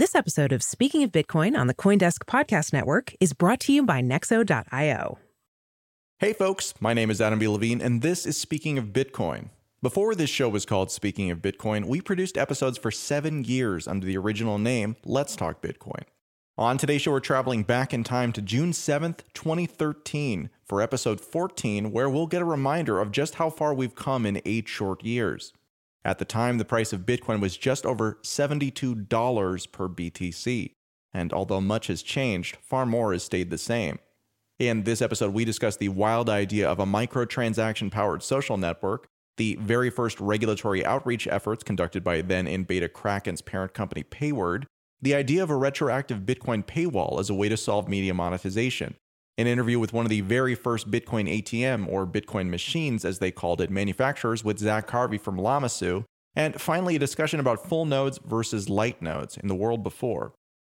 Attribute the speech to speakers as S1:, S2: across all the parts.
S1: This episode of Speaking of Bitcoin on the Coindesk Podcast Network is brought to you by Nexo.io.
S2: Hey folks, my name is Adam B. Levine, and this is Speaking of Bitcoin. Before this show was called Speaking of Bitcoin, we produced episodes for seven years under the original name Let's Talk Bitcoin. On today's show, we're traveling back in time to June 7th, 2013, for episode 14, where we'll get a reminder of just how far we've come in eight short years. At the time, the price of Bitcoin was just over $72 per BTC. And although much has changed, far more has stayed the same. In this episode, we discuss the wild idea of a microtransaction powered social network, the very first regulatory outreach efforts conducted by then in beta Kraken's parent company Payward, the idea of a retroactive Bitcoin paywall as a way to solve media monetization, an interview with one of the very first Bitcoin ATM or Bitcoin machines, as they called it, manufacturers with Zach Harvey from Lamassu, and finally a discussion about full nodes versus light nodes in the world before.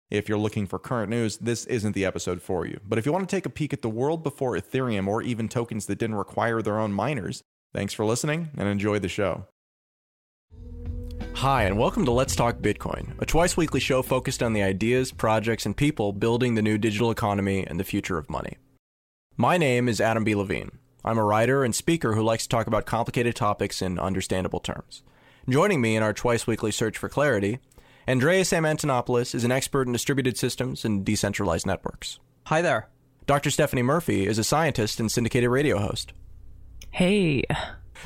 S2: If you're looking for current news, this isn't the episode for you. But if you want to take a peek at the world before Ethereum or even tokens that didn't require their own miners, thanks for listening and enjoy the show. Hi, and welcome to Let's Talk Bitcoin, a twice weekly show focused on the ideas, projects, and people building the new digital economy and the future of money. My name is Adam B. Levine. I'm a writer and speaker who likes to talk about complicated topics in understandable terms. Joining me in our twice weekly search for clarity, Andreas M. Antonopoulos is an expert in distributed systems and decentralized networks.
S3: Hi there.
S2: Dr. Stephanie Murphy is a scientist and syndicated radio host.
S1: Hey.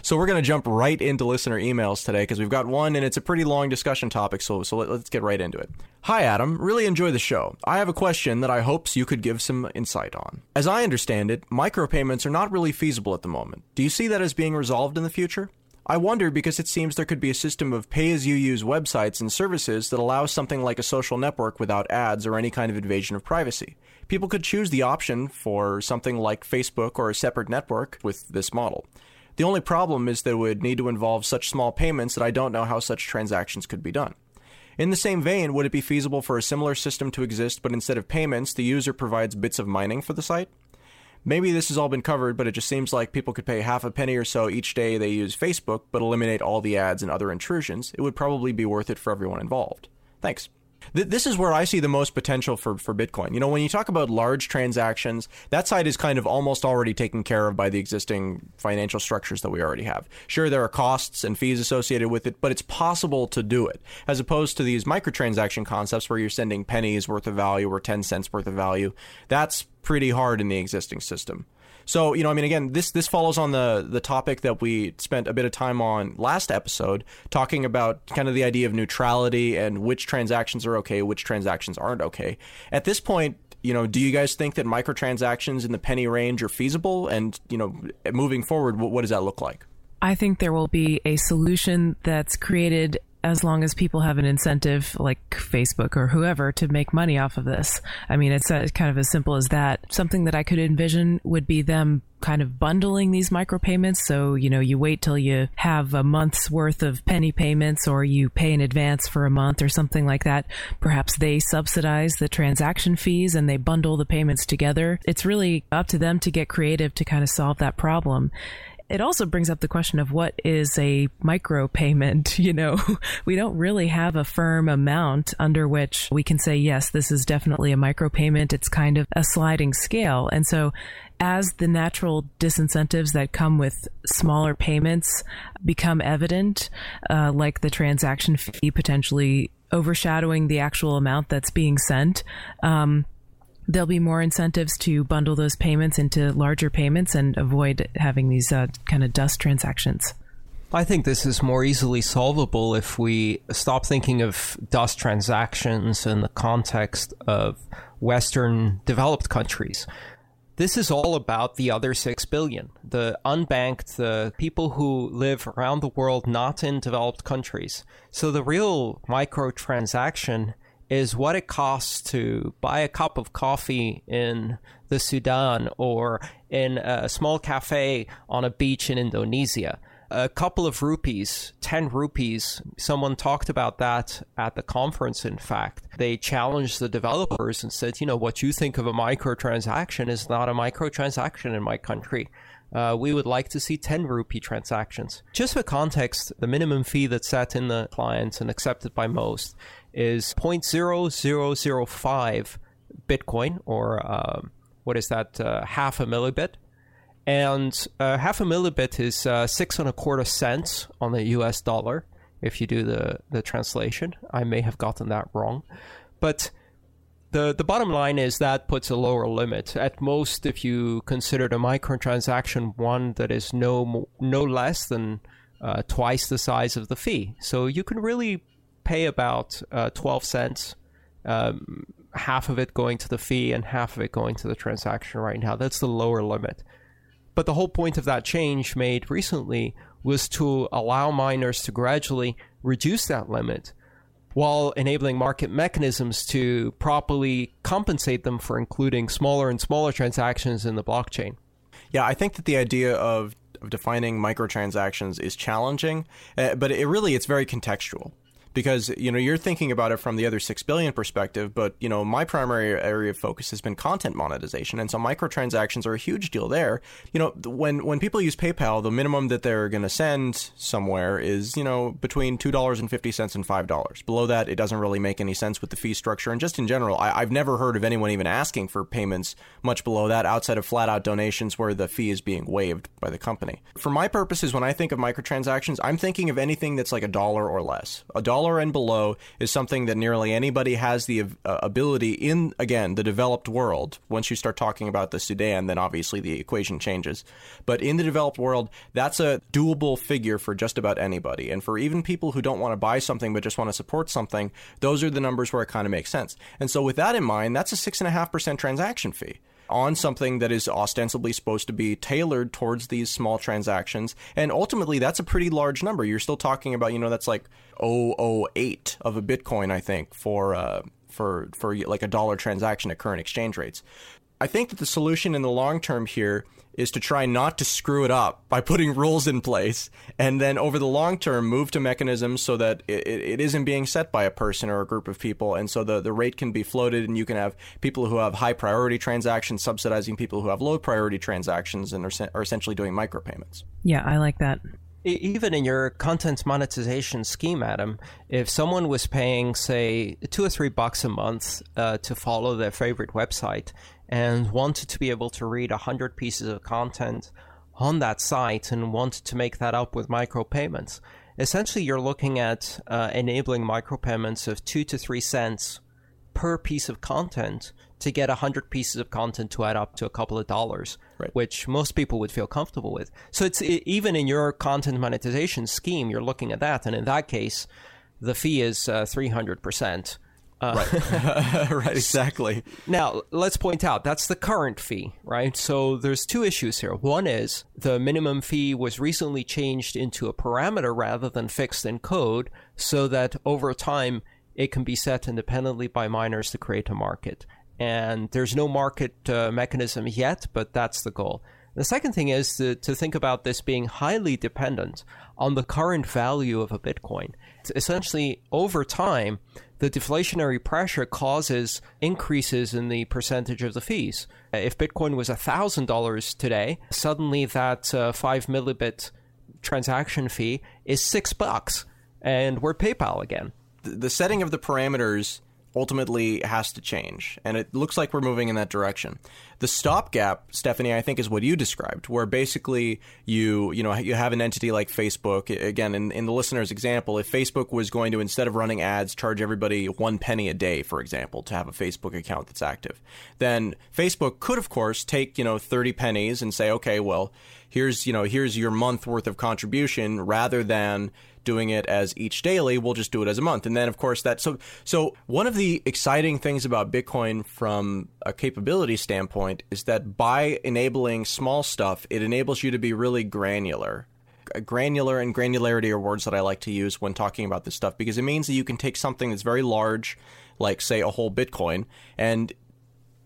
S2: So we're going to jump right into listener emails today because we've got one and it's a pretty long discussion topic. So, so let, us get right into it. Hi, Adam. Really enjoy the show. I have a question that I hopes you could give some insight on. As I understand it, micropayments are not really feasible at the moment. Do you see that as being resolved in the future? I wonder because it seems there could be a system of pay as you use websites and services that allows something like a social network without ads or any kind of invasion of privacy. People could choose the option for something like Facebook or a separate network with this model. The only problem is that it would need to involve such small payments that I don't know how such transactions could be done. In the same vein, would it be feasible for a similar system to exist, but instead of payments, the user provides bits of mining for the site? Maybe this has all been covered, but it just seems like people could pay half a penny or so each day they use Facebook, but eliminate all the ads and other intrusions. It would probably be worth it for everyone involved. Thanks. Th- this is where I see the most potential for, for Bitcoin. You know, when you talk about large transactions, that side is kind of almost already taken care of by the existing financial structures that we already have. Sure, there are costs and fees associated with it, but it's possible to do it, as opposed to these microtransaction concepts where you're sending pennies worth of value or 10 cents worth of value. That's pretty hard in the existing system. So, you know, I mean, again, this this follows on the the topic that we spent a bit of time on last episode, talking about kind of the idea of neutrality and which transactions are okay, which transactions aren't okay. At this point, you know, do you guys think that microtransactions in the penny range are feasible? And you know, moving forward, what, what does that look like?
S4: I think there will be a solution that's created as long as people have an incentive like Facebook or whoever to make money off of this. I mean, it's uh, kind of as simple as that. Something that I could envision would be them kind of bundling these micropayments. So, you know, you wait till you have a month's worth of penny payments or you pay in advance for a month or something like that. Perhaps they subsidize the transaction fees and they bundle the payments together. It's really up to them to get creative to kind of solve that problem. It also brings up the question of what is a micro payment. You know, we don't really have a firm amount under which we can say, yes, this is definitely a micro payment. It's kind of a sliding scale. And so as the natural disincentives that come with smaller payments become evident, uh, like the transaction fee potentially overshadowing the actual amount that's being sent, um, there'll be more incentives to bundle those payments into larger payments and avoid having these uh, kind of dust transactions.
S3: I think this is more easily solvable if we stop thinking of dust transactions in the context of Western developed countries. This is all about the other 6 billion, the unbanked, the people who live around the world not in developed countries. So the real microtransaction is what it costs to buy a cup of coffee in the Sudan or in a small cafe on a beach in Indonesia. A couple of rupees, 10 rupees, someone talked about that at the conference, in fact. They challenged the developers and said, you know, what you think of a microtransaction is not a microtransaction in my country. Uh, we would like to see 10 rupee transactions. Just for context, the minimum fee that's set in the client and accepted by most is 0.0005 Bitcoin, or uh, what is that, uh, half a millibit. And uh, half a millibit is uh, six and a quarter cents on the US dollar, if you do the, the translation. I may have gotten that wrong. But the, the bottom line is that puts a lower limit. At most, if you consider the microtransaction one that is no, no less than uh, twice the size of the fee. So you can really pay about uh, 12 cents, um, half of it going to the fee and half of it going to the transaction right now. That's the lower limit. But the whole point of that change made recently was to allow miners to gradually reduce that limit while enabling market mechanisms to properly compensate them for including smaller and smaller transactions in the blockchain.
S2: Yeah, I think that the idea of, of defining microtransactions is challenging, uh, but it really it's very contextual because you know you're thinking about it from the other 6 billion perspective but you know my primary area of focus has been content monetization and so microtransactions are a huge deal there. You know when when people use PayPal the minimum that they're going to send somewhere is you know between $2.50 and $5 below that it doesn't really make any sense with the fee structure and just in general I, I've never heard of anyone even asking for payments much below that outside of flat out donations where the fee is being waived by the company. For my purposes when I think of microtransactions I'm thinking of anything that's like a dollar or less. A dollar dollar and below is something that nearly anybody has the uh, ability in, again, the developed world. Once you start talking about the Sudan, then obviously the equation changes. But in the developed world, that's a doable figure for just about anybody. And for even people who don't want to buy something but just want to support something, those are the numbers where it kind of makes sense. And so with that in mind, that's a 6.5% transaction fee on something that is ostensibly supposed to be tailored towards these small transactions. And ultimately, that's a pretty large number. You're still talking about, you know, that's like 008 of a Bitcoin, I think, for, uh, for, for like a dollar transaction at current exchange rates. I think that the solution in the long term here is to try not to screw it up by putting rules in place and then over the long term move to mechanisms so that it, it isn't being set by a person or a group of people and so the, the rate can be floated and you can have people who have high priority transactions subsidizing people who have low priority transactions and are, are essentially doing micropayments.
S4: Yeah, I like that
S3: even in your content monetization scheme, Adam, if someone was paying, say, two or three bucks a month uh, to follow their favorite website and wanted to be able to read 100 pieces of content on that site and wanted to make that up with micropayments, essentially you're looking at uh, enabling micropayments of two to three cents per piece of content to get 100 pieces of content to add up to a couple of dollars, right. which most people would feel comfortable with. So it's it, even in your content monetization scheme, you're looking at that. And in that case, the fee is uh, 300%.
S2: Uh, right. right, exactly.
S3: Now, let's point out that's the current fee, right? So there's two issues here. One is the minimum fee was recently changed into a parameter rather than fixed in code so that over time it can be set independently by miners to create a market. And there's no market uh, mechanism yet, but that's the goal. The second thing is to, to think about this being highly dependent on the current value of a Bitcoin. It's essentially, over time, the deflationary pressure causes increases in the percentage of the fees. If Bitcoin was $1,000 today, suddenly that uh, 5 millibit transaction fee is 6 bucks and we're PayPal again.
S2: The setting of the parameters ultimately has to change. And it looks like we're moving in that direction. The stopgap, Stephanie, I think is what you described, where basically you, you know, you have an entity like Facebook. Again, in, in the listener's example, if Facebook was going to, instead of running ads, charge everybody one penny a day, for example, to have a Facebook account that's active, then Facebook could, of course, take, you know, 30 pennies and say, okay, well, here's, you know, here's your month worth of contribution rather than doing it as each daily, we'll just do it as a month. And then of course that so so one of the exciting things about Bitcoin from a capability standpoint is that by enabling small stuff, it enables you to be really granular. Granular and granularity are words that I like to use when talking about this stuff because it means that you can take something that's very large, like say a whole Bitcoin, and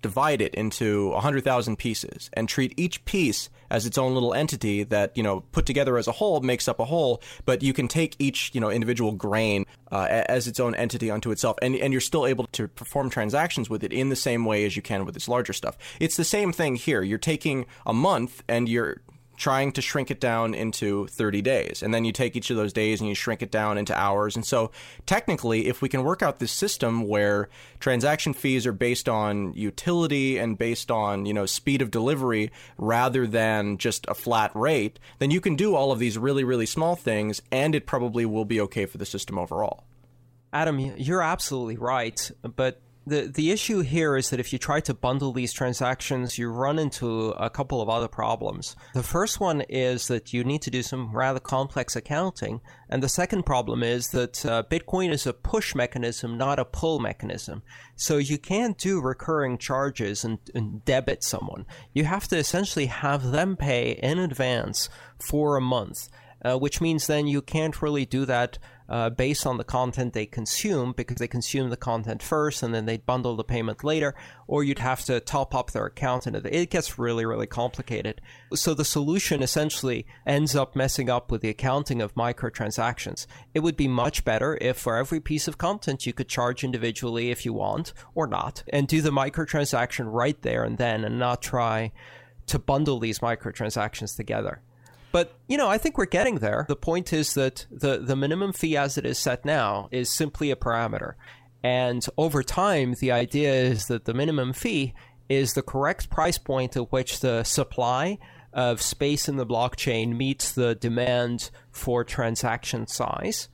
S2: divide it into 100,000 pieces and treat each piece as its own little entity that, you know, put together as a whole makes up a whole, but you can take each, you know, individual grain uh, as its own entity unto itself and, and you're still able to perform transactions with it in the same way as you can with its larger stuff. It's the same thing here. You're taking a month and you're trying to shrink it down into 30 days. And then you take each of those days and you shrink it down into hours. And so technically, if we can work out this system where transaction fees are based on utility and based on, you know, speed of delivery rather than just a flat rate, then you can do all of these really, really small things and it probably will be okay for the system overall.
S3: Adam, you're absolutely right. But the the issue here is that if you try to bundle these transactions, you run into a couple of other problems. The first one is that you need to do some rather complex accounting, and the second problem is that uh, Bitcoin is a push mechanism, not a pull mechanism. So you can't do recurring charges and, and debit someone. You have to essentially have them pay in advance for a month. Uh, which means then you can't really do that uh, based on the content they consume because they consume the content first and then they bundle the payment later, or you'd have to top up their account and it gets really, really complicated. So the solution essentially ends up messing up with the accounting of microtransactions. It would be much better if for every piece of content you could charge individually if you want or not and do the microtransaction right there and then and not try to bundle these microtransactions together. But, you know, I think we're getting there. The point is that the, the minimum fee as it is set now is simply a parameter. And over time, the idea is that the minimum fee is the correct price point at which the supply of space in the blockchain meets the demand for transaction size.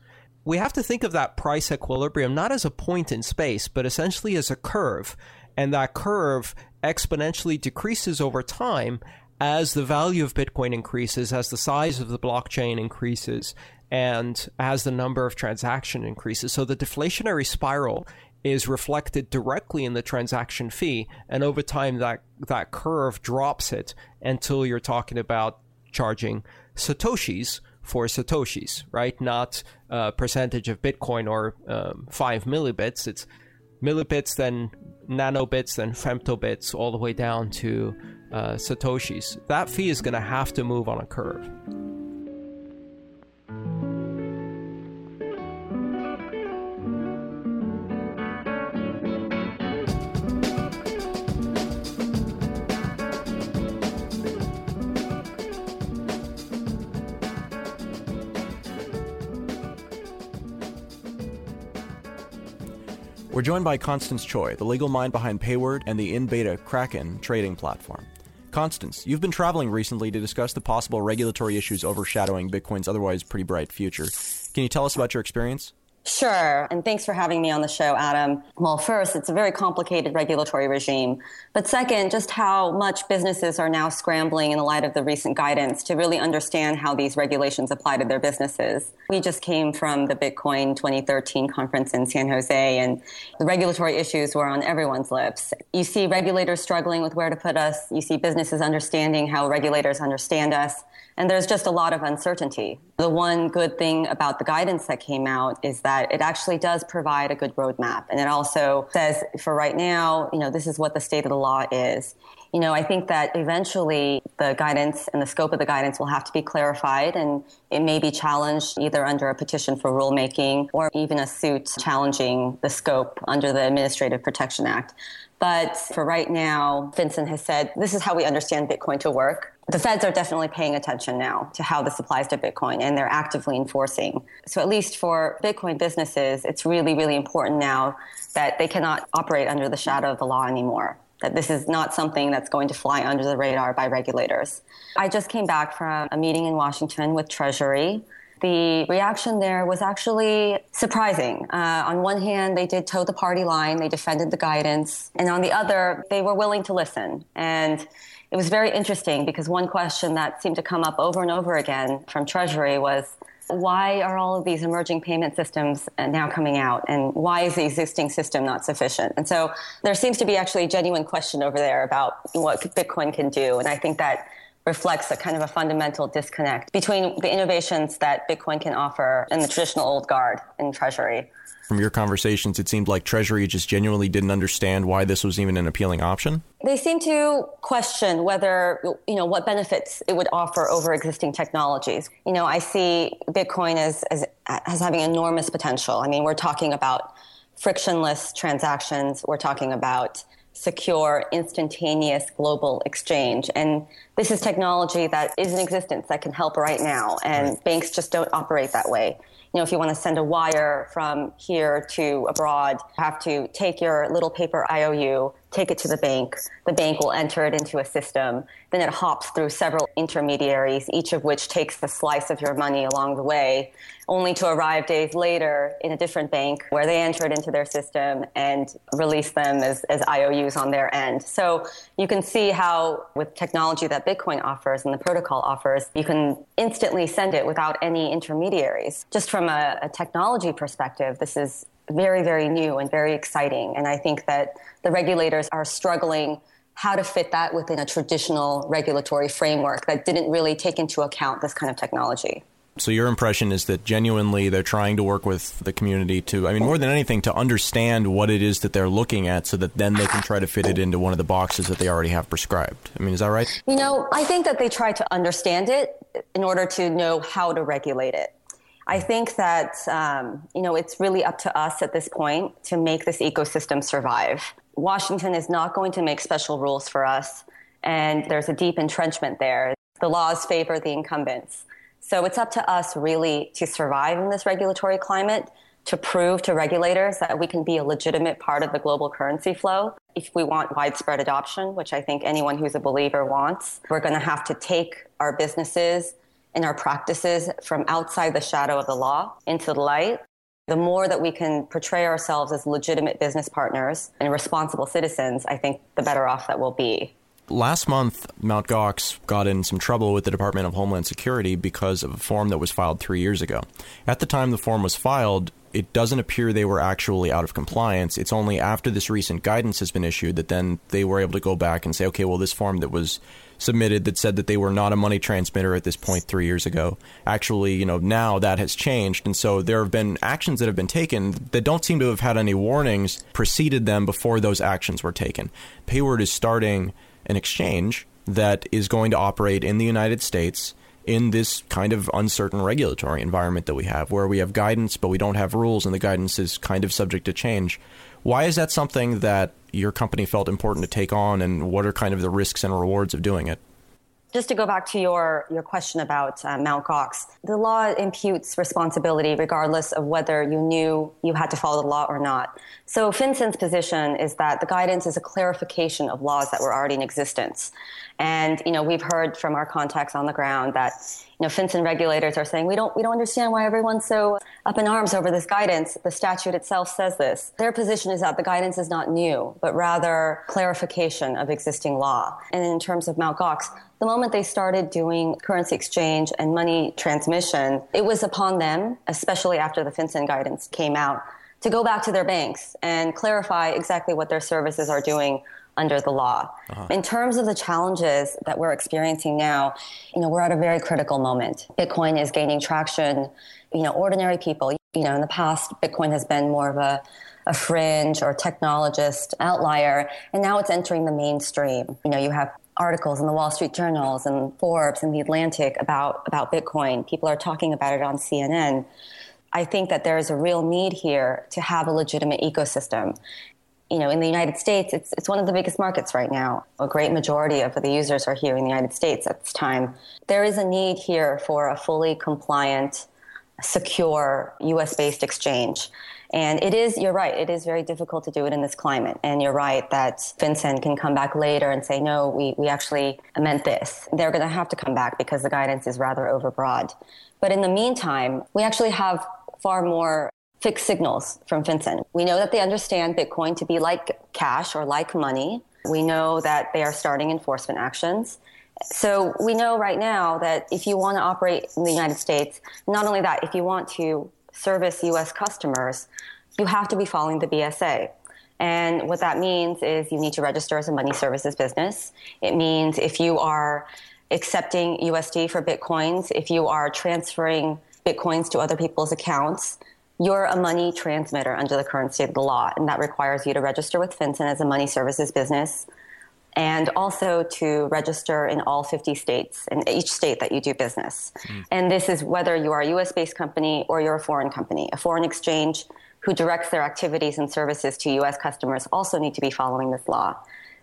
S3: We have to think of that price equilibrium not as a point in space, but essentially as a curve. And that curve exponentially decreases over time as the value of Bitcoin increases, as the size of the blockchain increases, and as the number of transaction increases. So the deflationary spiral is reflected directly in the transaction fee, and over time that that curve drops it until you're talking about charging satoshis for satoshis, right? Not a percentage of Bitcoin or um, five millibits. It's millibits, then nanobits, then femtobits, all the way down to uh, satoshis. That fee is going to have to move on a curve.
S2: We're joined by Constance Choi, the legal mind behind Payward and the in beta Kraken trading platform. Constance, you've been traveling recently to discuss the possible regulatory issues overshadowing Bitcoin's otherwise pretty bright future. Can you tell us about your experience?
S5: Sure. And thanks for having me on the show, Adam. Well, first, it's a very complicated regulatory regime. But second, just how much businesses are now scrambling in the light of the recent guidance to really understand how these regulations apply to their businesses. We just came from the Bitcoin 2013 conference in San Jose, and the regulatory issues were on everyone's lips. You see regulators struggling with where to put us. You see businesses understanding how regulators understand us. And there's just a lot of uncertainty. The one good thing about the guidance that came out is that it actually does provide a good roadmap. And it also says for right now, you know, this is what the state of the law is. You know, I think that eventually the guidance and the scope of the guidance will have to be clarified and it may be challenged either under a petition for rulemaking or even a suit challenging the scope under the Administrative Protection Act. But for right now, FinCEN has said this is how we understand Bitcoin to work. The feds are definitely paying attention now to how this applies to Bitcoin and they're actively enforcing. So, at least for Bitcoin businesses, it's really, really important now that they cannot operate under the shadow of the law anymore. That this is not something that's going to fly under the radar by regulators. I just came back from a meeting in Washington with Treasury the reaction there was actually surprising. Uh, on one hand, they did toe the party line, they defended the guidance, and on the other, they were willing to listen. And it was very interesting because one question that seemed to come up over and over again from Treasury was why are all of these emerging payment systems now coming out? And why is the existing system not sufficient? And so there seems to be actually a genuine question over there about what bitcoin can do. And i think that reflects a kind of a fundamental disconnect between the innovations that Bitcoin can offer and the traditional old guard in Treasury.
S2: From your conversations, it seemed like Treasury just genuinely didn't understand why this was even an appealing option.
S5: They seem to question whether, you know, what benefits it would offer over existing technologies. You know, I see Bitcoin as, as, as having enormous potential. I mean, we're talking about frictionless transactions. We're talking about secure, instantaneous global exchange. And this is technology that is in existence that can help right now. And right. banks just don't operate that way. You know, if you want to send a wire from here to abroad, you have to take your little paper IOU, take it to the bank. The bank will enter it into a system. Then it hops through several intermediaries, each of which takes a slice of your money along the way, only to arrive days later in a different bank where they enter it into their system and release them as, as IOUs on their end. So you can see how, with technology that Bitcoin offers and the protocol offers, you can instantly send it without any intermediaries. Just from a, a technology perspective, this is very, very new and very exciting. And I think that the regulators are struggling how to fit that within a traditional regulatory framework that didn't really take into account this kind of technology.
S2: So your impression is that genuinely they're trying to work with the community to I mean more than anything to understand what it is that they're looking at so that then they can try to fit it into one of the boxes that they already have prescribed. I mean is that right?
S5: You know, I think that they try to understand it in order to know how to regulate it. I think that um, you know it's really up to us at this point to make this ecosystem survive. Washington is not going to make special rules for us, and there's a deep entrenchment there. The laws favor the incumbents, so it's up to us really to survive in this regulatory climate. To prove to regulators that we can be a legitimate part of the global currency flow. If we want widespread adoption, which I think anyone who's a believer wants, we're going to have to take our businesses in our practices from outside the shadow of the law into the light, the more that we can portray ourselves as legitimate business partners and responsible citizens, I think the better off that we'll be.
S2: Last month, Mt. Gox got in some trouble with the Department of Homeland Security because of a form that was filed three years ago. At the time the form was filed, it doesn't appear they were actually out of compliance. It's only after this recent guidance has been issued that then they were able to go back and say, okay, well, this form that was submitted that said that they were not a money transmitter at this point three years ago. Actually, you know, now that has changed. And so there have been actions that have been taken that don't seem to have had any warnings preceded them before those actions were taken. Payward is starting an exchange that is going to operate in the United States in this kind of uncertain regulatory environment that we have, where we have guidance, but we don't have rules, and the guidance is kind of subject to change. Why is that something that your company felt important to take on, and what are kind of the risks and rewards of doing it?
S5: Just to go back to your, your question about uh, Mt. Gox, the law imputes responsibility regardless of whether you knew you had to follow the law or not. So FinCEN's position is that the guidance is a clarification of laws that were already in existence. And, you know, we've heard from our contacts on the ground that, you know, FinCEN regulators are saying, we don't, we don't understand why everyone's so up in arms over this guidance. The statute itself says this. Their position is that the guidance is not new, but rather clarification of existing law. And in terms of Mt. Gox, the moment they started doing currency exchange and money transmission, it was upon them, especially after the FinCEN guidance came out, to go back to their banks and clarify exactly what their services are doing under the law. Uh-huh. In terms of the challenges that we're experiencing now, you know, we're at a very critical moment. Bitcoin is gaining traction. You know, ordinary people, You know, in the past, Bitcoin has been more of a, a fringe or technologist outlier, and now it's entering the mainstream. You know, you have articles in the Wall Street Journals and Forbes and the Atlantic about, about Bitcoin. People are talking about it on CNN. I think that there is a real need here to have a legitimate ecosystem. You know, in the United States, it's, it's one of the biggest markets right now. A great majority of the users are here in the United States at this time. There is a need here for a fully compliant, secure US based exchange. And it is, you're right, it is very difficult to do it in this climate. And you're right that FinCEN can come back later and say, no, we, we actually meant this. They're going to have to come back because the guidance is rather overbroad. But in the meantime, we actually have far more fixed signals from FinCEN. We know that they understand Bitcoin to be like cash or like money. We know that they are starting enforcement actions. So we know right now that if you want to operate in the United States, not only that, if you want to service US customers, you have to be following the BSA. And what that means is you need to register as a money services business. It means if you are accepting USD for Bitcoins, if you are transferring Bitcoins to other people's accounts, you're a money transmitter under the current state of the law. And that requires you to register with FinCEN as a money services business and also to register in all 50 states, in each state that you do business. Mm. And this is whether you are a US based company or you're a foreign company. A foreign exchange who directs their activities and services to US customers also need to be following this law.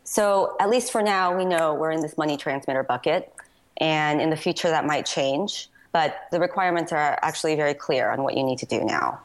S5: So, at least for now, we know we're in this money transmitter bucket. And in the future, that might change. But the requirements are actually very clear on what you need to do now.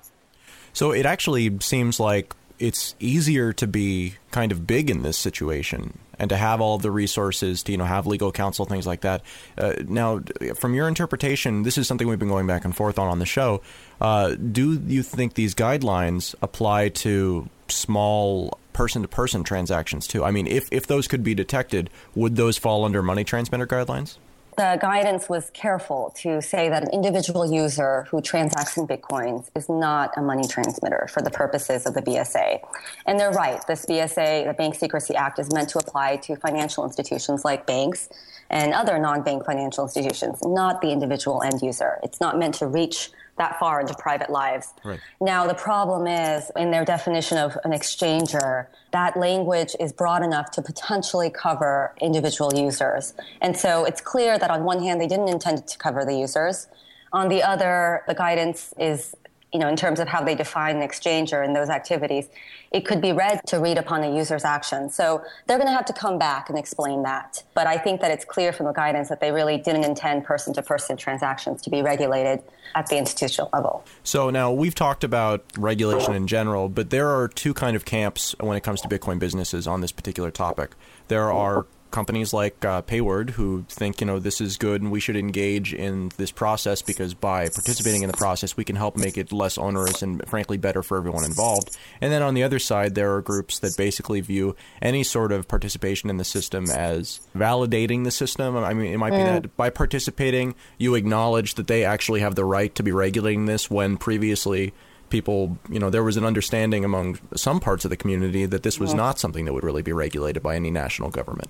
S2: So, it actually seems like it's easier to be kind of big in this situation and to have all the resources to you know have legal counsel things like that. Uh, now, from your interpretation, this is something we've been going back and forth on on the show. Uh, do you think these guidelines apply to small person to person transactions too? I mean, if if those could be detected, would those fall under money transmitter guidelines?
S5: The guidance was careful to say that an individual user who transacts in bitcoins is not a money transmitter for the purposes of the BSA. And they're right. This BSA, the Bank Secrecy Act, is meant to apply to financial institutions like banks and other non-bank financial institutions, not the individual end user. It's not meant to reach that far into private lives. Right. Now, the problem is in their definition of an exchanger, that language is broad enough to potentially cover individual users. And so it's clear that on one hand, they didn't intend to cover the users. On the other, the guidance is you know, in terms of how they define an exchanger and those activities, it could be read to read upon a user's action. So they're going to have to come back and explain that. But I think that it's clear from the guidance that they really didn't intend person to person transactions to be regulated at the institutional level.
S2: So now we've talked about regulation in general, but there are two kind of camps when it comes to Bitcoin businesses on this particular topic. There are companies like uh, Payward who think you know this is good and we should engage in this process because by participating in the process we can help make it less onerous and frankly better for everyone involved. And then on the other side there are groups that basically view any sort of participation in the system as validating the system. I mean it might be that by participating you acknowledge that they actually have the right to be regulating this when previously people, you know, there was an understanding among some parts of the community that this was not something that would really be regulated by any national government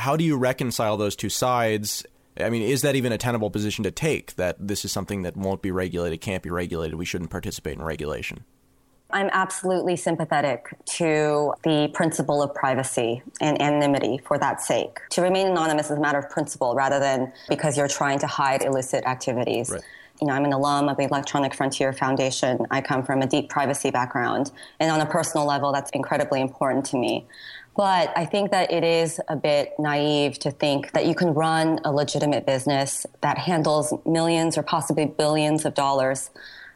S2: how do you reconcile those two sides? I mean, is that even a tenable position to take that this is something that won't be regulated, can't be regulated, we shouldn't participate in regulation?
S5: I'm absolutely sympathetic to the principle of privacy and anonymity for that sake. To remain anonymous is a matter of principle rather than because you're trying to hide illicit activities. Right. You know, I'm an alum of the Electronic Frontier Foundation. I come from a deep privacy background. And on a personal level, that's incredibly important to me. But I think that it is a bit naive to think that you can run a legitimate business that handles millions or possibly billions of dollars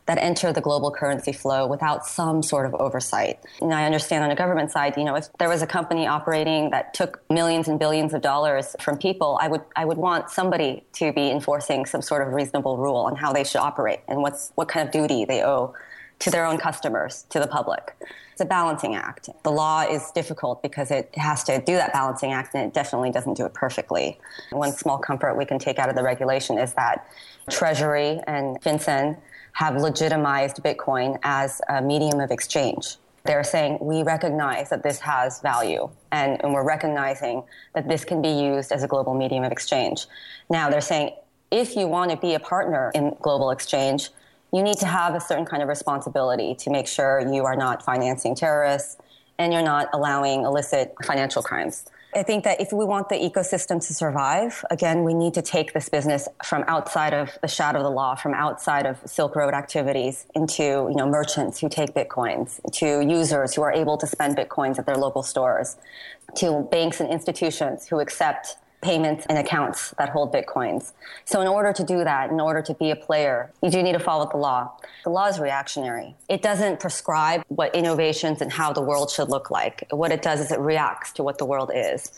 S5: that enter the global currency flow without some sort of oversight. And I understand on a government side, you know, if there was a company operating that took millions and billions of dollars from people, I would I would want somebody to be enforcing some sort of reasonable rule on how they should operate and what's what kind of duty they owe to their own customers, to the public. It's a balancing act. The law is difficult because it has to do that balancing act and it definitely doesn't do it perfectly. One small comfort we can take out of the regulation is that Treasury and FinCEN have legitimized Bitcoin as a medium of exchange. They're saying we recognize that this has value and, and we're recognizing that this can be used as a global medium of exchange. Now they're saying if you want to be a partner in global exchange, you need to have a certain kind of responsibility to make sure you are not financing terrorists and you're not allowing illicit financial crimes. I think that if we want the ecosystem to survive, again, we need to take this business from outside of the shadow of the law, from outside of Silk Road activities into, you know, merchants who take bitcoins, to users who are able to spend bitcoins at their local stores, to banks and institutions who accept payments and accounts that hold bitcoins. So in order to do that, in order to be a player, you do need to follow the law. The law is reactionary. It doesn't prescribe what innovations and how the world should look like. What it does is it reacts to what the world is.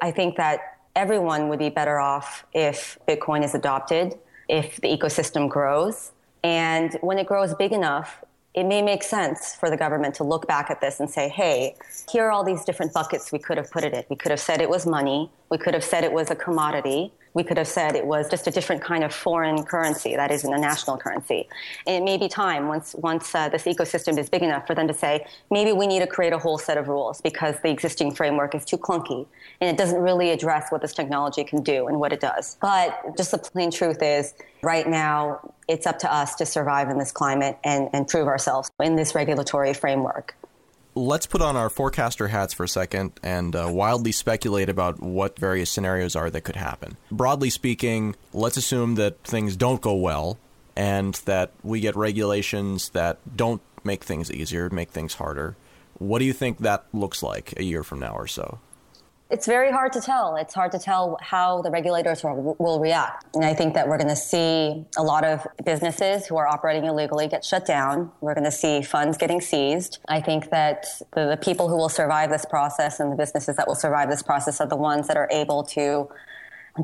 S5: I think that everyone would be better off if Bitcoin is adopted, if the ecosystem grows. And when it grows big enough, it may make sense for the government to look back at this and say, hey, here are all these different buckets we could have put it in. We could have said it was money. We could have said it was a commodity. We could have said it was just a different kind of foreign currency that isn't a national currency. And it may be time once once uh, this ecosystem is big enough for them to say maybe we need to create a whole set of rules because the existing framework is too clunky and it doesn't really address what this technology can do and what it does. But just the plain truth is, right now it's up to us to survive in this climate and, and prove ourselves in this regulatory framework
S2: let's put on our forecaster hats for a second and uh, wildly speculate about what various scenarios are that could happen. Broadly speaking, let's assume that things don't go well and that we get regulations that don't make things easier, make things harder. What do you think that looks like a year from now or so?
S5: It's very hard to tell. It's hard to tell how the regulators will, will react. And I think that we're going to see a lot of businesses who are operating illegally get shut down. We're going to see funds getting seized. I think that the, the people who will survive this process and the businesses that will survive this process are the ones that are able to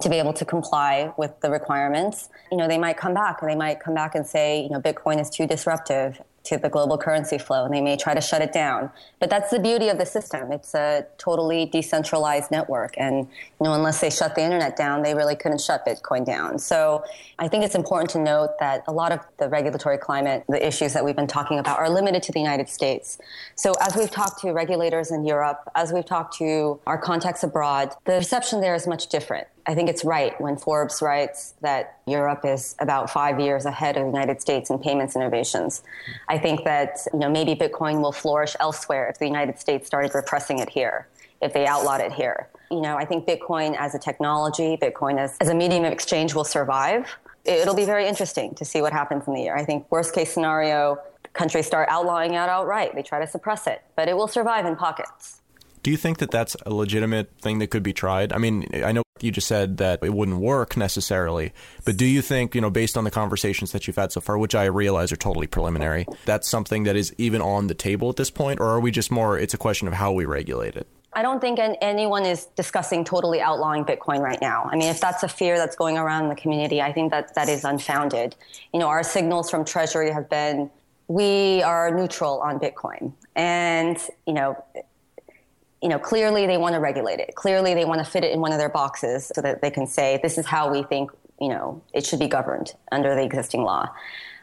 S5: to be able to comply with the requirements. You know, they might come back and they might come back and say, you know, Bitcoin is too disruptive to the global currency flow and they may try to shut it down. But that's the beauty of the system. It's a totally decentralized network. And, you know, unless they shut the internet down, they really couldn't shut Bitcoin down. So I think it's important to note that a lot of the regulatory climate, the issues that we've been talking about are limited to the United States. So as we've talked to regulators in Europe, as we've talked to our contacts abroad, the reception there is much different. I think it's right when Forbes writes that Europe is about five years ahead of the United States in payments innovations. I think that you know maybe Bitcoin will flourish elsewhere if the United States started repressing it here, if they outlawed it here. You know, I think Bitcoin as a technology, Bitcoin as, as a medium of exchange will survive. It'll be very interesting to see what happens in the year. I think worst case scenario, countries start outlawing it outright. They try to suppress it, but it will survive in pockets.
S2: Do you think that that's a legitimate thing that could be tried? I mean, I know you just said that it wouldn't work necessarily, but do you think, you know, based on the conversations that you've had so far, which I realize are totally preliminary, that's something that is even on the table at this point? Or are we just more, it's a question of how we regulate it?
S5: I don't think anyone is discussing totally outlawing Bitcoin right now. I mean, if that's a fear that's going around in the community, I think that that is unfounded. You know, our signals from Treasury have been we are neutral on Bitcoin. And, you know, you know, clearly they want to regulate it. Clearly they want to fit it in one of their boxes so that they can say, this is how we think, you know, it should be governed under the existing law.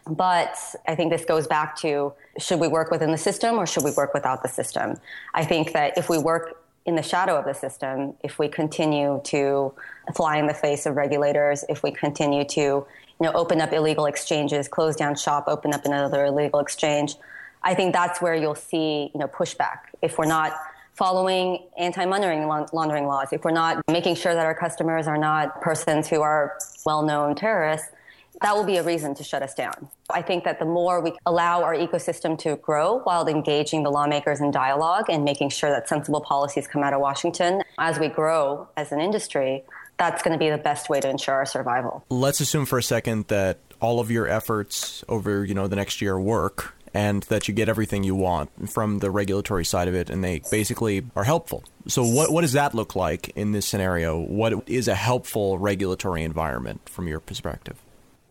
S5: But I think this goes back to should we work within the system or should we work without the system? I think that if we work in the shadow of the system, if we continue to fly in the face of regulators, if we continue to, you know, open up illegal exchanges, close down shop, open up another illegal exchange, I think that's where you'll see, you know, pushback. If we're not following anti-money laundering laws, if we're not making sure that our customers are not persons who are well-known terrorists, that will be a reason to shut us down. I think that the more we allow our ecosystem to grow while engaging the lawmakers in dialogue and making sure that sensible policies come out of Washington as we grow as an industry, that's going to be the best way to ensure our survival.
S2: Let's assume for a second that all of your efforts over, you know, the next year work and that you get everything you want from the regulatory side of it, and they basically are helpful. So, what, what does that look like in this scenario? What is a helpful regulatory environment from your perspective?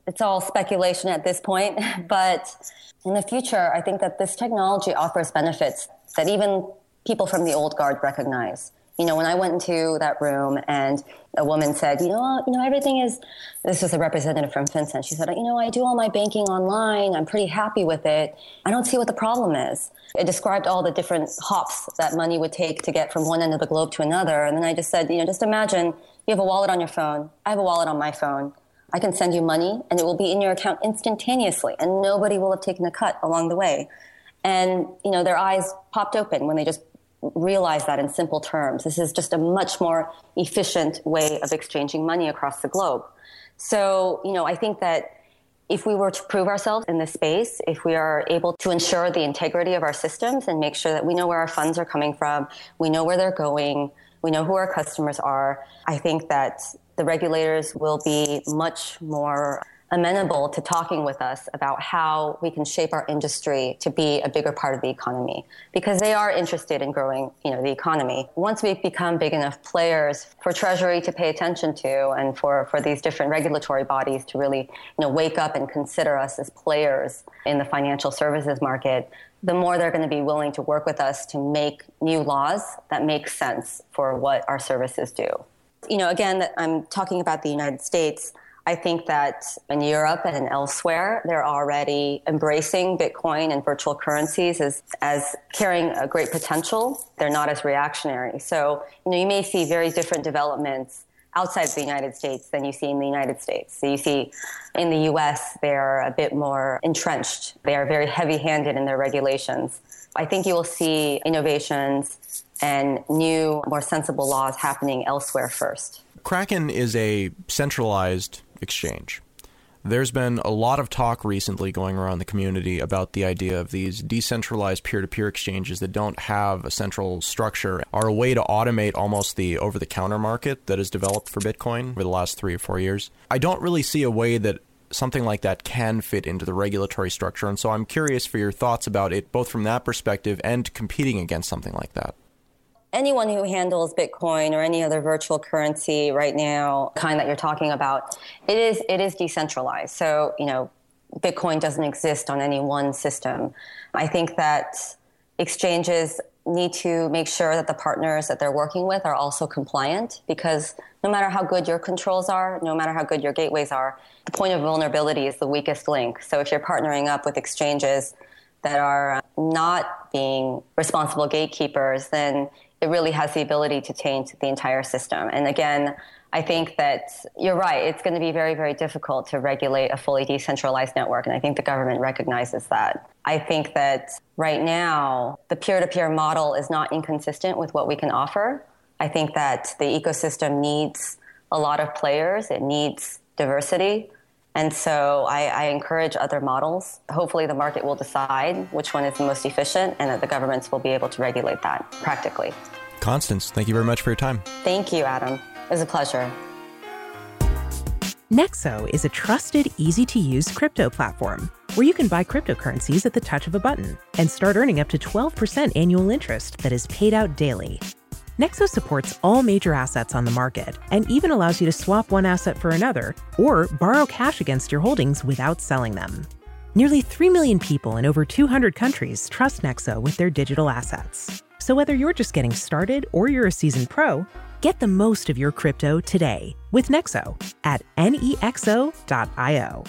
S5: It's all speculation at this point, but in the future, I think that this technology offers benefits that even people from the old guard recognize you know, when I went into that room and a woman said, you know, you know, everything is, this was a representative from FinCEN. She said, you know, I do all my banking online. I'm pretty happy with it. I don't see what the problem is. It described all the different hops that money would take to get from one end of the globe to another. And then I just said, you know, just imagine you have a wallet on your phone. I have a wallet on my phone. I can send you money and it will be in your account instantaneously and nobody will have taken a cut along the way. And, you know, their eyes popped open when they just realized that in simple terms. This is just a much more efficient way of exchanging money across the globe. So, you know, I think that if we were to prove ourselves in this space, if we are able to ensure the integrity of our systems and make sure that we know where our funds are coming from, we know where they're going, we know who our customers are, I think that the regulators will be much more amenable to talking with us about how we can shape our industry to be a bigger part of the economy. Because they are interested in growing you know the economy. Once we become big enough players for treasury to pay attention to and for, for these different regulatory bodies to really you know wake up and consider us as players in the financial services market the more they're going to be willing to work with us to make new laws that make sense for what our services do. You know again i'm talking about the united states I think that in Europe and elsewhere, they're already embracing Bitcoin and virtual currencies as, as carrying a great potential. They're not as reactionary. So, you know, you may see very different developments outside the United States than you see in the United States. So you see in the US, they're a bit more entrenched. They are very heavy handed in their regulations. I think you will see innovations and new, more sensible laws happening elsewhere first.
S2: Kraken is a centralized exchange. There's been a lot of talk recently going around the community about the idea of these decentralized peer to peer exchanges that don't have a central structure are a way to automate almost the over the counter market that has developed for Bitcoin over the last three or four years. I don't really see a way that something like that can fit into the regulatory structure. And so I'm curious for your thoughts about it, both from that perspective and competing against something like that
S5: anyone who handles Bitcoin or any other virtual currency right now, kind that you're talking about, it is it is decentralized. So you know, Bitcoin doesn't exist on any one system. I think that exchanges need to make sure that the partners that they're working with are also compliant because no matter how good your controls are, no matter how good your gateways are, the point of vulnerability is the weakest link. So if you're partnering up with exchanges that are not being responsible gatekeepers, then it really has the ability to taint the entire system. And again, I think that you're right. It's going to be very, very difficult to regulate a fully decentralized network. And I think the government recognizes that. I think that right now, the peer to peer model is not inconsistent with what we can offer. I think that the ecosystem needs a lot of players, it needs diversity. And so I, I, encourage other models. Hopefully, the market will decide which one is the most efficient and that the governments will be able to regulate that practically.
S2: Constance, thank you very much for your time.
S5: Thank you, Adam. It was a pleasure.
S1: Nexo is a trusted, easy to use crypto platform where you can buy cryptocurrencies at the touch of a button and start earning up to 12% annual interest that is paid out daily. Nexo supports all major assets on the market and even allows you to swap one asset for another or borrow cash against your holdings without selling them. Nearly 3 million people in over 200 countries trust Nexo with their digital assets. So whether you're just getting started or you're a seasoned pro, get the most of your crypto today with Nexo at nexo.io.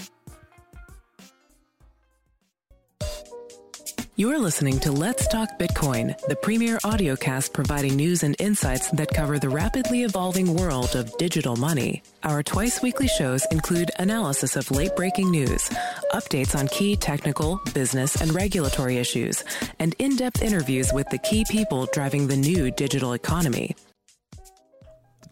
S4: You're listening to Let's Talk Bitcoin, the premier audiocast providing news and insights that cover the rapidly evolving world of digital money. Our twice weekly shows include analysis of late breaking news, updates on key technical, business, and regulatory issues, and in depth interviews with the key people driving the new digital economy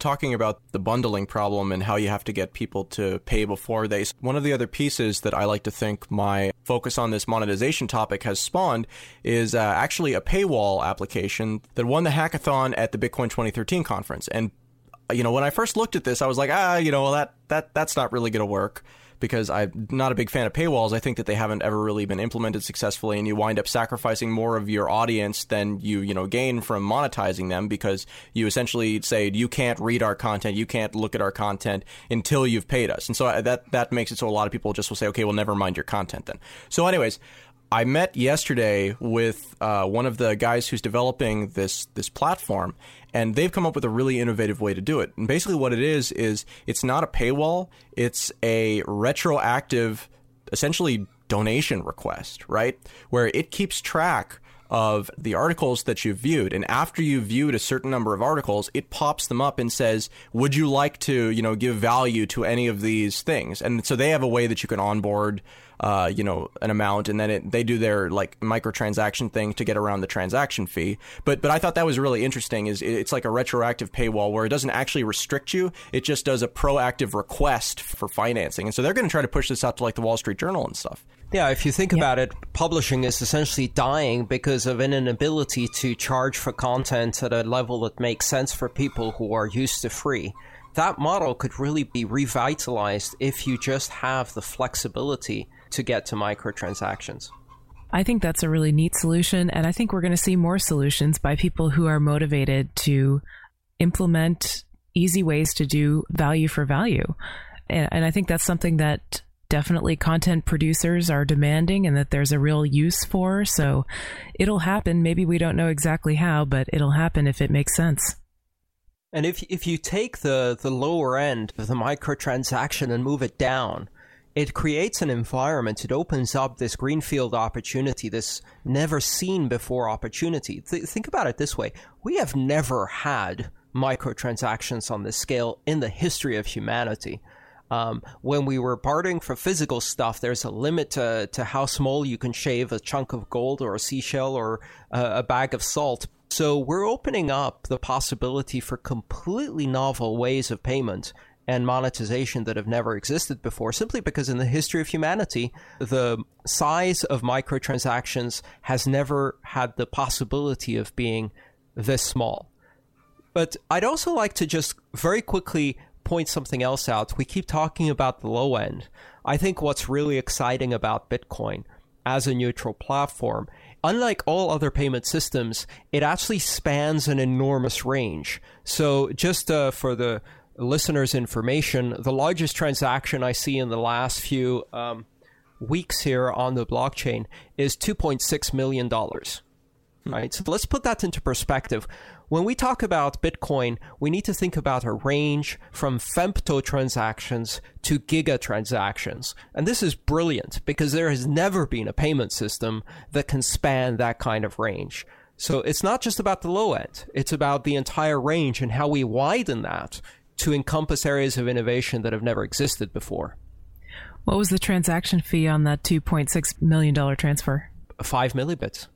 S2: talking about the bundling problem and how you have to get people to pay before they. One of the other pieces that I like to think my focus on this monetization topic has spawned is uh, actually a paywall application that won the hackathon at the Bitcoin 2013 conference. And you know, when I first looked at this, I was like, ah, you know, that that that's not really going to work because I'm not a big fan of paywalls. I think that they haven't ever really been implemented successfully, and you wind up sacrificing more of your audience than you you know gain from monetizing them because you essentially say you can't read our content, you can't look at our content until you've paid us, and so uh, that that makes it so a lot of people just will say, okay, well, never mind your content then. So, anyways. I met yesterday with uh, one of the guys who's developing this this platform, and they've come up with a really innovative way to do it. And basically, what it is is it's not a paywall; it's a retroactive, essentially donation request, right? Where it keeps track of the articles that you've viewed. And after you've viewed a certain number of articles, it pops them up and says, would you like to, you know, give value to any of these things? And so they have a way that you can onboard uh, you know, an amount, and then it, they do their like microtransaction thing to get around the transaction fee. But but I thought that was really interesting. Is it's like a retroactive paywall where it doesn't actually restrict you; it just does a proactive request for financing. And so they're going to try to push this out to like the Wall Street Journal and stuff.
S3: Yeah, if you think yeah. about it, publishing is essentially dying because of an inability to charge for content at a level that makes sense for people who are used to free that model could really be revitalized if you just have the flexibility to get to microtransactions.
S4: I think that's a really neat solution. And I think we're going to see more solutions by people who are motivated to implement easy ways to do value for value. And, and I think that's something that definitely content producers are demanding and that there's a real use for. So it'll happen. Maybe we don't know exactly how, but it'll happen if it makes sense.
S3: And if if you take the the lower end of the microtransaction and move it down, it creates an environment. It opens up this greenfield opportunity, this never seen before opportunity. Th- think about it this way: we have never had microtransactions on this scale in the history of humanity. Um, when we were bartering for physical stuff, there's a limit to, to how small you can shave a chunk of gold or a seashell or a, a bag of salt. So we're opening up the possibility for completely novel ways of payment and monetization that have never existed before, simply because in the history of humanity, the size of microtransactions has never had the possibility of being this small. But I'd also like to just very quickly point something else out. We keep talking about the low end. I think what's really exciting about Bitcoin as a neutral platform unlike all other payment systems, it actually spans an enormous range. So, just uh, for the listeners' information, the largest transaction I see in the last few um, weeks here on the blockchain is $2.6 million. Hmm. Right. So let's put that into perspective. When we talk about Bitcoin, we need to think about a range from femto transactions to giga transactions. And this is brilliant because there has never been a payment system that can span that kind of range. So it's not just about the low end, it's about the entire range and how we widen that to encompass areas of innovation that have never existed before.
S4: What was the transaction fee on that $2.6 million transfer?
S3: Five millibits.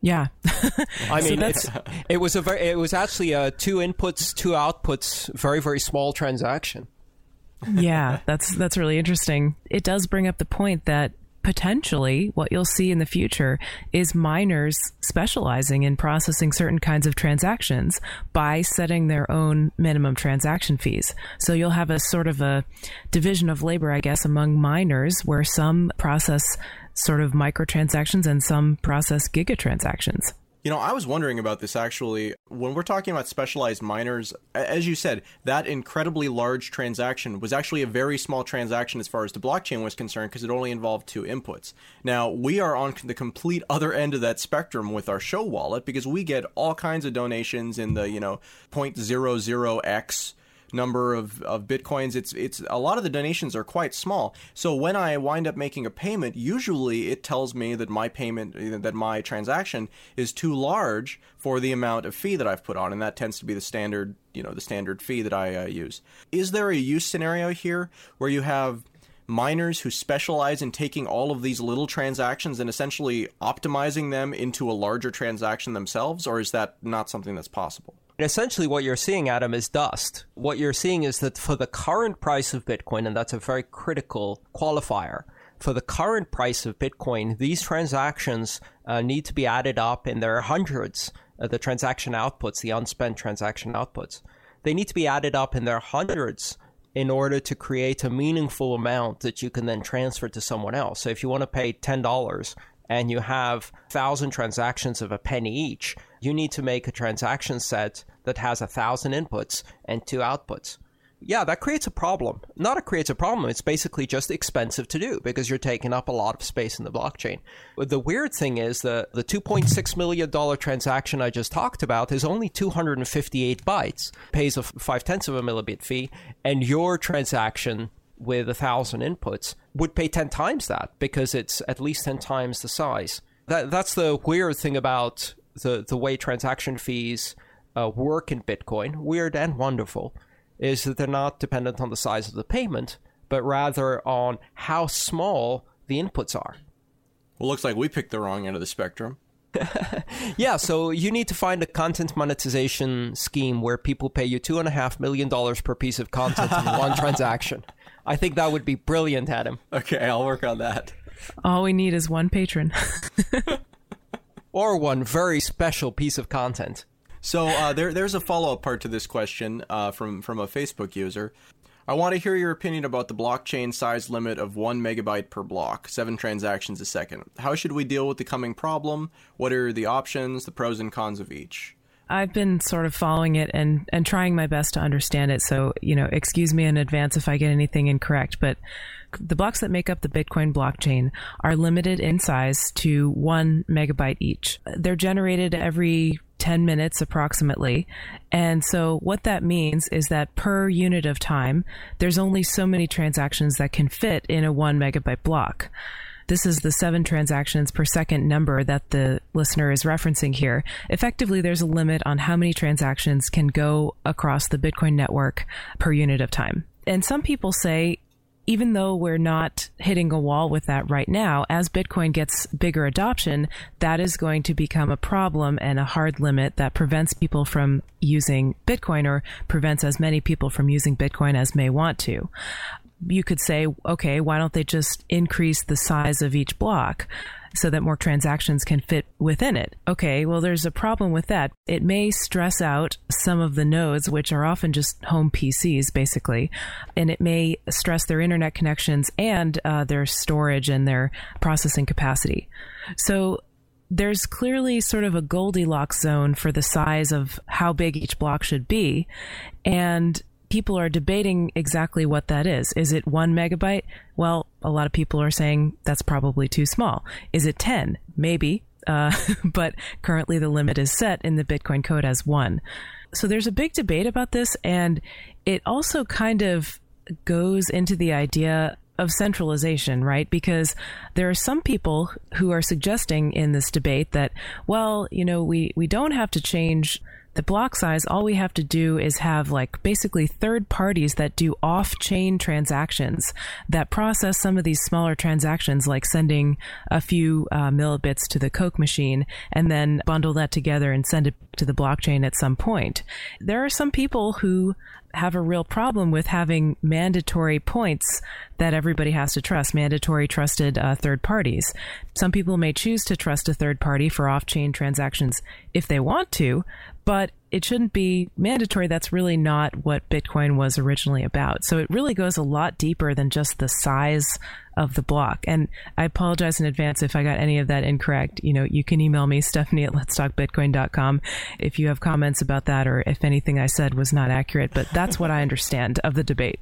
S4: Yeah,
S3: I mean, so it was a very, it was actually a two inputs, two outputs, very very small transaction.
S4: yeah, that's that's really interesting. It does bring up the point that potentially what you'll see in the future is miners specializing in processing certain kinds of transactions by setting their own minimum transaction fees. So you'll have a sort of a division of labor, I guess, among miners where some process sort of microtransactions and some process gigatransactions.
S2: You know, I was wondering about this actually. When we're talking about specialized miners, as you said, that incredibly large transaction was actually a very small transaction as far as the blockchain was concerned because it only involved two inputs. Now, we are on the complete other end of that spectrum with our show wallet because we get all kinds of donations in the, you know, 0.00x number of, of bitcoins. It's it's a lot of the donations are quite small. So when I wind up making a payment, usually it tells me that my payment that my transaction is too large for the amount of fee that I've put on, and that tends to be the standard you know the standard fee that I uh, use. Is there a use scenario here where you have miners who specialize in taking all of these little transactions and essentially optimizing them into a larger transaction themselves, or is that not something that's possible?
S3: Essentially, what you're seeing, Adam, is dust. What you're seeing is that for the current price of Bitcoin, and that's a very critical qualifier, for the current price of Bitcoin, these transactions uh, need to be added up and there are hundreds, uh, the transaction outputs, the unspent transaction outputs. They need to be added up in their hundreds in order to create a meaningful amount that you can then transfer to someone else. So if you want to pay $10 and you have 1,000 transactions of a penny each, you need to make a transaction set that has a thousand inputs and two outputs. Yeah, that creates a problem. Not it creates a problem, it's basically just expensive to do because you're taking up a lot of space in the blockchain. But the weird thing is the, the $2.6 million transaction I just talked about is only 258 bytes, pays a five tenths of a millibit fee, and your transaction with a thousand inputs would pay 10 times that because it's at least 10 times the size That, that's the weird thing about the, the way transaction fees uh, work in Bitcoin, weird and wonderful, is that they're not dependent on the size of the payment, but rather on how small the inputs are.
S2: Well, looks like we picked the wrong end of the spectrum.
S3: yeah, so you need to find a content monetization scheme where people pay you two and a half million dollars per piece of content in one transaction. I think that would be brilliant, Adam.
S2: Okay, I'll work on that.
S4: All we need is one patron.
S3: or one very special piece of content.
S2: So uh, there, there's a follow-up part to this question uh, from from a Facebook user. I want to hear your opinion about the blockchain size limit of one megabyte per block, seven transactions a second. How should we deal with the coming problem? What are the options, the pros and cons of each?
S4: I've been sort of following it and, and trying my best to understand it. So, you know, excuse me in advance if I get anything incorrect, but the blocks that make up the Bitcoin blockchain are limited in size to one megabyte each. They're generated every 10 minutes approximately. And so what that means is that per unit of time, there's only so many transactions that can fit in a one megabyte block. This is the seven transactions per second number that the listener is referencing here. Effectively, there's a limit on how many transactions can go across the Bitcoin network per unit of time. And some people say even though we're not hitting a wall with that right now, as Bitcoin gets bigger adoption, that is going to become a problem and a hard limit that prevents people from using Bitcoin or prevents as many people from using Bitcoin as may want to. You could say, okay, why don't they just increase the size of each block? so that more transactions can fit within it. Okay, well, there's a problem with that. It may stress out some of the nodes, which are often just home PCs, basically, and it may stress their internet connections and uh, their storage and their processing capacity. So there's clearly sort of a Goldilocks zone for the size of how big each block should be. And people are debating exactly what that is. Is it one megabyte? Well, a lot of people are saying that's probably too small. Is it 10? Maybe. Uh, but currently the limit is set in the Bitcoin code as one. So there's a big debate about this, and it also kind of goes into the idea of centralization, right? Because there are some people who are suggesting in this debate that, well, you know, we, we don't have to change the block size, all we have to do is have like basically third parties that do off chain transactions that process some of these smaller transactions, like sending a few uh, millibits to the Coke machine and then bundle that together and send it to the blockchain at some point. There are some people who have a real problem with having mandatory points that everybody has to trust, mandatory trusted uh, third parties. Some people may choose to trust a third party for off chain transactions if they want to, but it shouldn't be mandatory. That's really not what Bitcoin was originally about. So it really goes a lot deeper than just the size of the block. And I apologize in advance if I got any of that incorrect. You know, you can email me, Stephanie at letstalkbitcoin.com if you have comments about that or if anything I said was not accurate. But that's what I understand of the debate.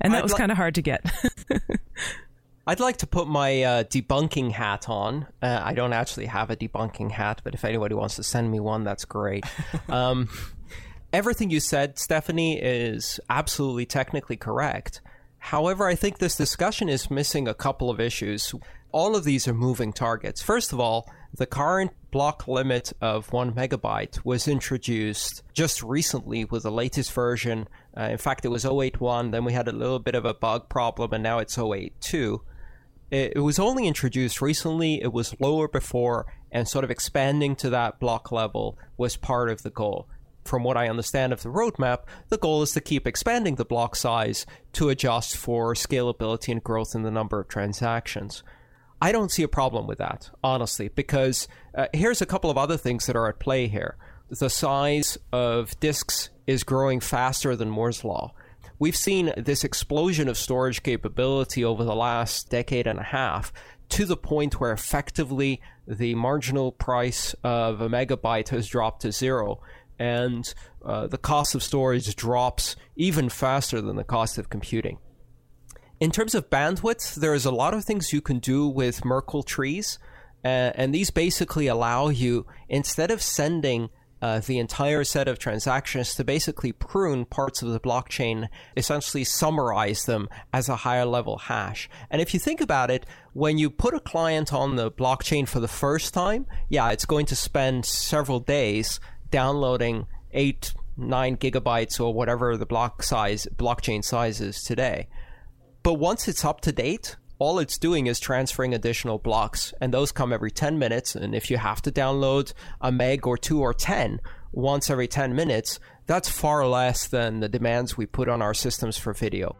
S4: And that was kind of hard to get.
S3: I'd like to put my uh, debunking hat on. Uh, I don't actually have a debunking hat, but if anybody wants to send me one, that's great. um, everything you said, Stephanie, is absolutely technically correct. However, I think this discussion is missing a couple of issues. All of these are moving targets. First of all, the current block limit of one megabyte was introduced just recently with the latest version. Uh, in fact, it was 081, then we had a little bit of a bug problem, and now it's 082. It, it was only introduced recently, it was lower before, and sort of expanding to that block level was part of the goal. From what I understand of the roadmap, the goal is to keep expanding the block size to adjust for scalability and growth in the number of transactions. I don't see a problem with that, honestly, because uh, here's a couple of other things that are at play here. The size of disks is growing faster than Moore's Law we've seen this explosion of storage capability over the last decade and a half to the point where effectively the marginal price of a megabyte has dropped to zero and uh, the cost of storage drops even faster than the cost of computing. In terms of bandwidth, there's a lot of things you can do with Merkle trees, uh, and these basically allow you, instead of sending uh, the entire set of transactions to basically prune parts of the blockchain, essentially summarize them as a higher level hash. And if you think about it, when you put a client on the blockchain for the first time, yeah, it's going to spend several days downloading eight, nine gigabytes or whatever the block size, blockchain size is today. But once it's up to date, all it's doing is transferring additional blocks, and those come every 10 minutes. And if you have to download a meg or two or 10 once every 10 minutes, that's far less than the demands we put on our systems for video.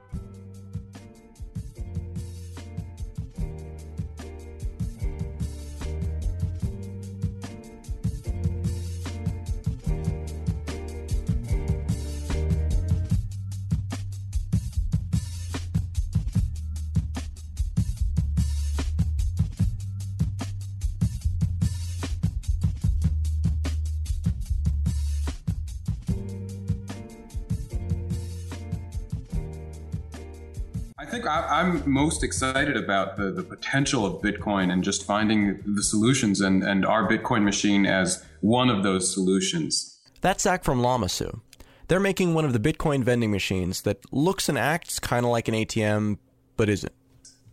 S6: I, am most excited about the, the potential of Bitcoin and just finding the solutions and, and our Bitcoin machine as one of those solutions.
S2: That's Zach from Lamassu. They're making one of the Bitcoin vending machines that looks and acts kind of like an ATM, but isn't.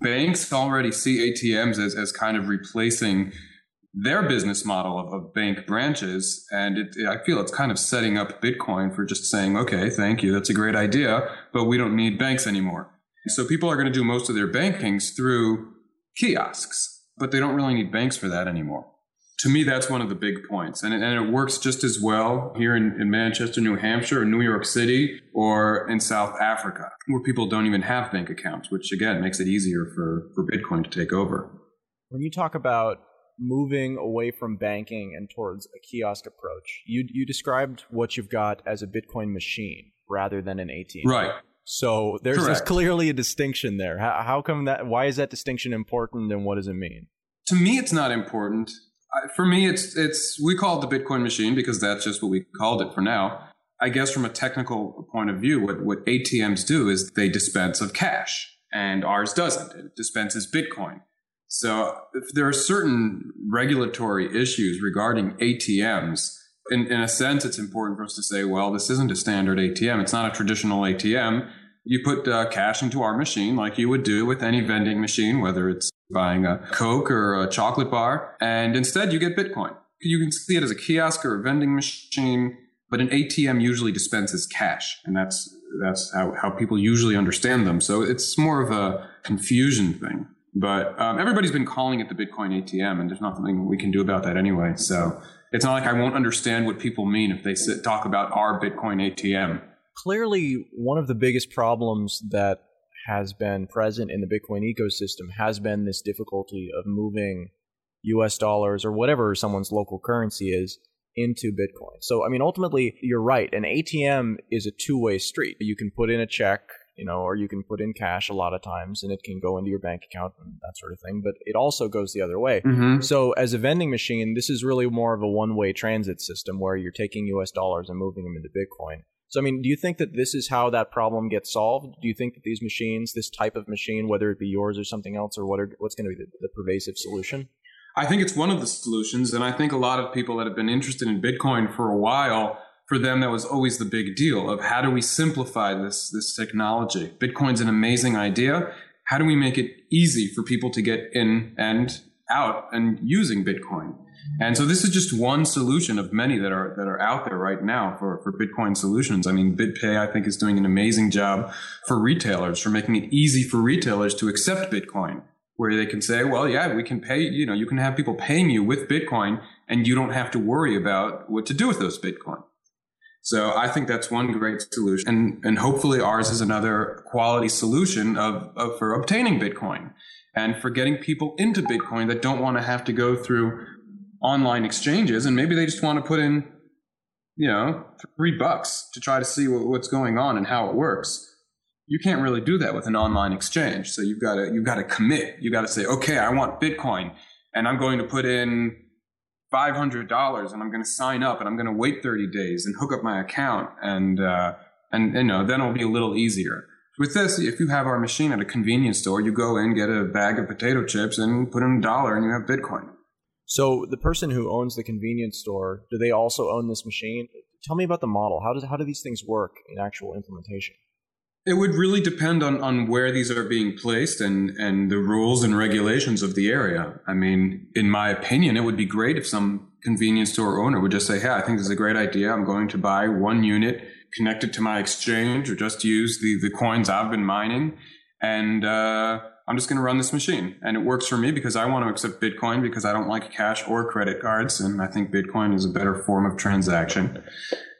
S6: Banks already see ATMs as, as kind of replacing their business model of, of bank branches. And it, I feel it's kind of setting up Bitcoin for just saying, okay, thank you, that's a great idea, but we don't need banks anymore. So people are going to do most of their bankings through kiosks, but they don't really need banks for that anymore. To me, that's one of the big points. And it, and it works just as well here in, in Manchester, New Hampshire, or New York City, or in South Africa, where people don't even have bank accounts, which again makes it easier for, for Bitcoin to take over.
S2: When you talk about moving away from banking and towards a kiosk approach, you, you described what you've got as a Bitcoin machine rather than an ATM.
S6: Right.
S2: So there's, there's clearly a distinction there. How, how come that? Why is that distinction important, and what does it mean?
S6: To me, it's not important. For me, it's it's we call it the Bitcoin machine because that's just what we called it for now. I guess from a technical point of view, what, what ATMs do is they dispense of cash, and ours doesn't. It dispenses Bitcoin. So if there are certain regulatory issues regarding ATMs, in, in a sense, it's important for us to say, well, this isn't a standard ATM. It's not a traditional ATM you put uh, cash into our machine like you would do with any vending machine, whether it's buying a Coke or a chocolate bar, and instead you get Bitcoin. You can see it as a kiosk or a vending machine, but an ATM usually dispenses cash, and that's that's how, how people usually understand them. So it's more of a confusion thing. But um, everybody's been calling it the Bitcoin ATM, and there's nothing we can do about that anyway. So it's not like I won't understand what people mean if they sit, talk about our Bitcoin ATM
S2: clearly one of the biggest problems that has been present in the Bitcoin ecosystem has been this difficulty of moving US dollars or whatever someone's local currency is into Bitcoin. So, I mean, ultimately, you're right. An ATM is a two way street. You can put in a check, you know, or you can put in cash a lot of times and it can go into your bank account and that sort of thing, but it also goes the other way. Mm-hmm. So, as a vending machine, this is really more of a one way transit system where you're taking US dollars and moving them into Bitcoin. So, I mean, do you think that this is how that problem gets solved? Do you think that these machines, this type of machine, whether it be yours or something else, or what are, what's going to be the, the pervasive solution?
S6: I think it's one of the solutions. And I think a lot of people that have been interested in Bitcoin for a while, for them, that was always the big deal of how do we simplify this, this technology? Bitcoin's an amazing idea. How do we make it easy for people to get in and out and using Bitcoin? And so this is just one solution of many that are that are out there right now for, for Bitcoin solutions. I mean, BitPay I think is doing an amazing job for retailers for making it easy for retailers to accept Bitcoin, where they can say, well, yeah, we can pay, you know, you can have people paying you with Bitcoin and you don't have to worry about what to do with those Bitcoin. So I think that's one great solution. And, and hopefully ours is another quality solution of, of for obtaining Bitcoin and for getting people into Bitcoin that don't want to have to go through online exchanges. And maybe they just want to put in you know three bucks to try to see what, what's going on and how it works. You can't really do that with an online exchange. So you've got to you've got to commit. You got to say okay i want bitcoin. And i'm going to put in $500 and i'm going to sign up and i'm going to wait 30 days and hook up my account and uh, and you know then it'll be a little easier with this, if you have our machine at a convenience store, you go in, get a bag of potato chips, and put in a dollar, and you have Bitcoin.
S2: So the person who owns the convenience store, do they also own this machine? Tell me about the model. How does how do these things work in actual implementation?
S6: It would really depend on, on where these are being placed and, and the rules and regulations of the area. I mean, in my opinion, it would be great if some convenience store owner would just say, Hey, I think this is a great idea. I'm going to buy one unit, connect it to my exchange, or just use the, the coins I've been mining. And uh, I'm just going to run this machine. And it works for me because I want to accept Bitcoin because I don't like cash or credit cards. And I think Bitcoin is a better form of transaction.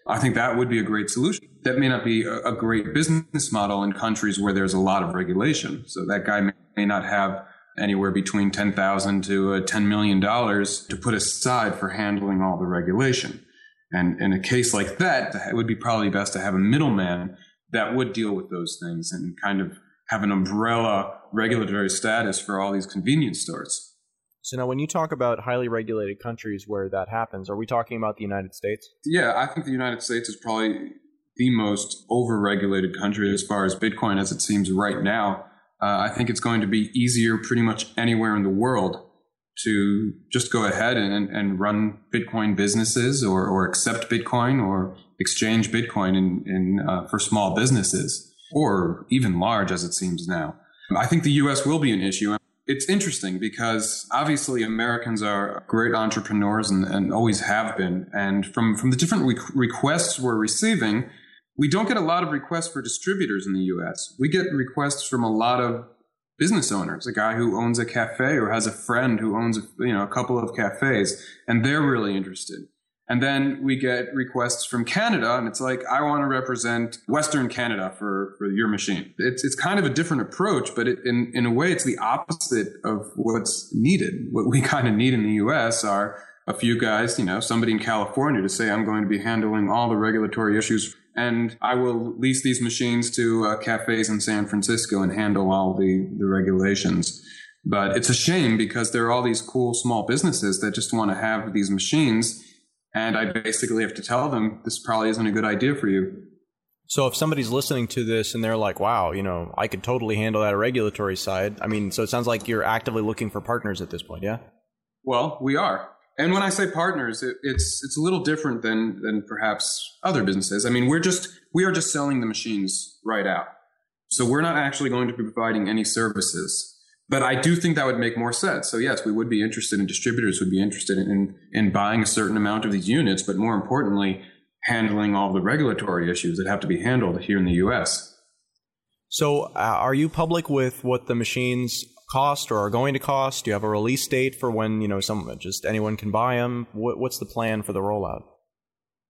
S6: I think that would be a great solution. That may not be a, great business model in countries where there's a lot of regulation. So that guy may, not have anywhere between 10,000 to uh, 10 million dollars to put aside for handling all the regulation. And in a case like that, it would be probably best to have a middleman that would deal with those things and kind of have an umbrella regulatory status for all these convenience stores.
S2: So now, when you talk about highly regulated countries where that happens, are we talking about the United States?
S6: Yeah, I think the United States is probably the most over-regulated country as far as Bitcoin as it seems right now. Uh, I think it's going to be easier pretty much anywhere in the world to just go ahead and, and run Bitcoin businesses or, or accept Bitcoin or exchange Bitcoin in, in uh, for small businesses or even large as it seems now. I think the US will be an issue it's interesting because obviously Americans are great entrepreneurs and, and always have been. And from, from the different re- requests we're receiving, we don't get a lot of requests for distributors in the US. We get requests from a lot of business owners, a guy who owns a cafe or has a friend who owns a, you know, a couple of cafes, and they're really interested. And then we get requests from Canada, and it's like, I want to represent Western Canada for, for your machine. It's, it's kind of a different approach, but it, in, in a way, it's the opposite of what's needed. What we kind of need in the US are a few guys, you know, somebody in California to say, I'm going to be handling all the regulatory issues and I will lease these machines to uh, cafes in San Francisco and handle all the, the regulations. But it's a shame because there are all these cool small businesses that just want to have these machines and I basically have to tell them this probably isn't a good idea for you.
S2: So if somebody's listening to this and they're like, "Wow, you know, I could totally handle that regulatory side." I mean, so it sounds like you're actively looking for partners at this point, yeah?
S6: Well, we are. And when I say partners, it, it's it's a little different than than perhaps other businesses. I mean, we're just we are just selling the machines right out. So we're not actually going to be providing any services but I do think that would make more sense. So yes, we would be interested in distributors would be interested in, in buying a certain amount of these units, but more importantly, handling all the regulatory issues that have to be handled here in the U.S.
S2: So, uh, are you public with what the machines cost or are going to cost? Do you have a release date for when you know some just anyone can buy them? What, what's the plan for the rollout?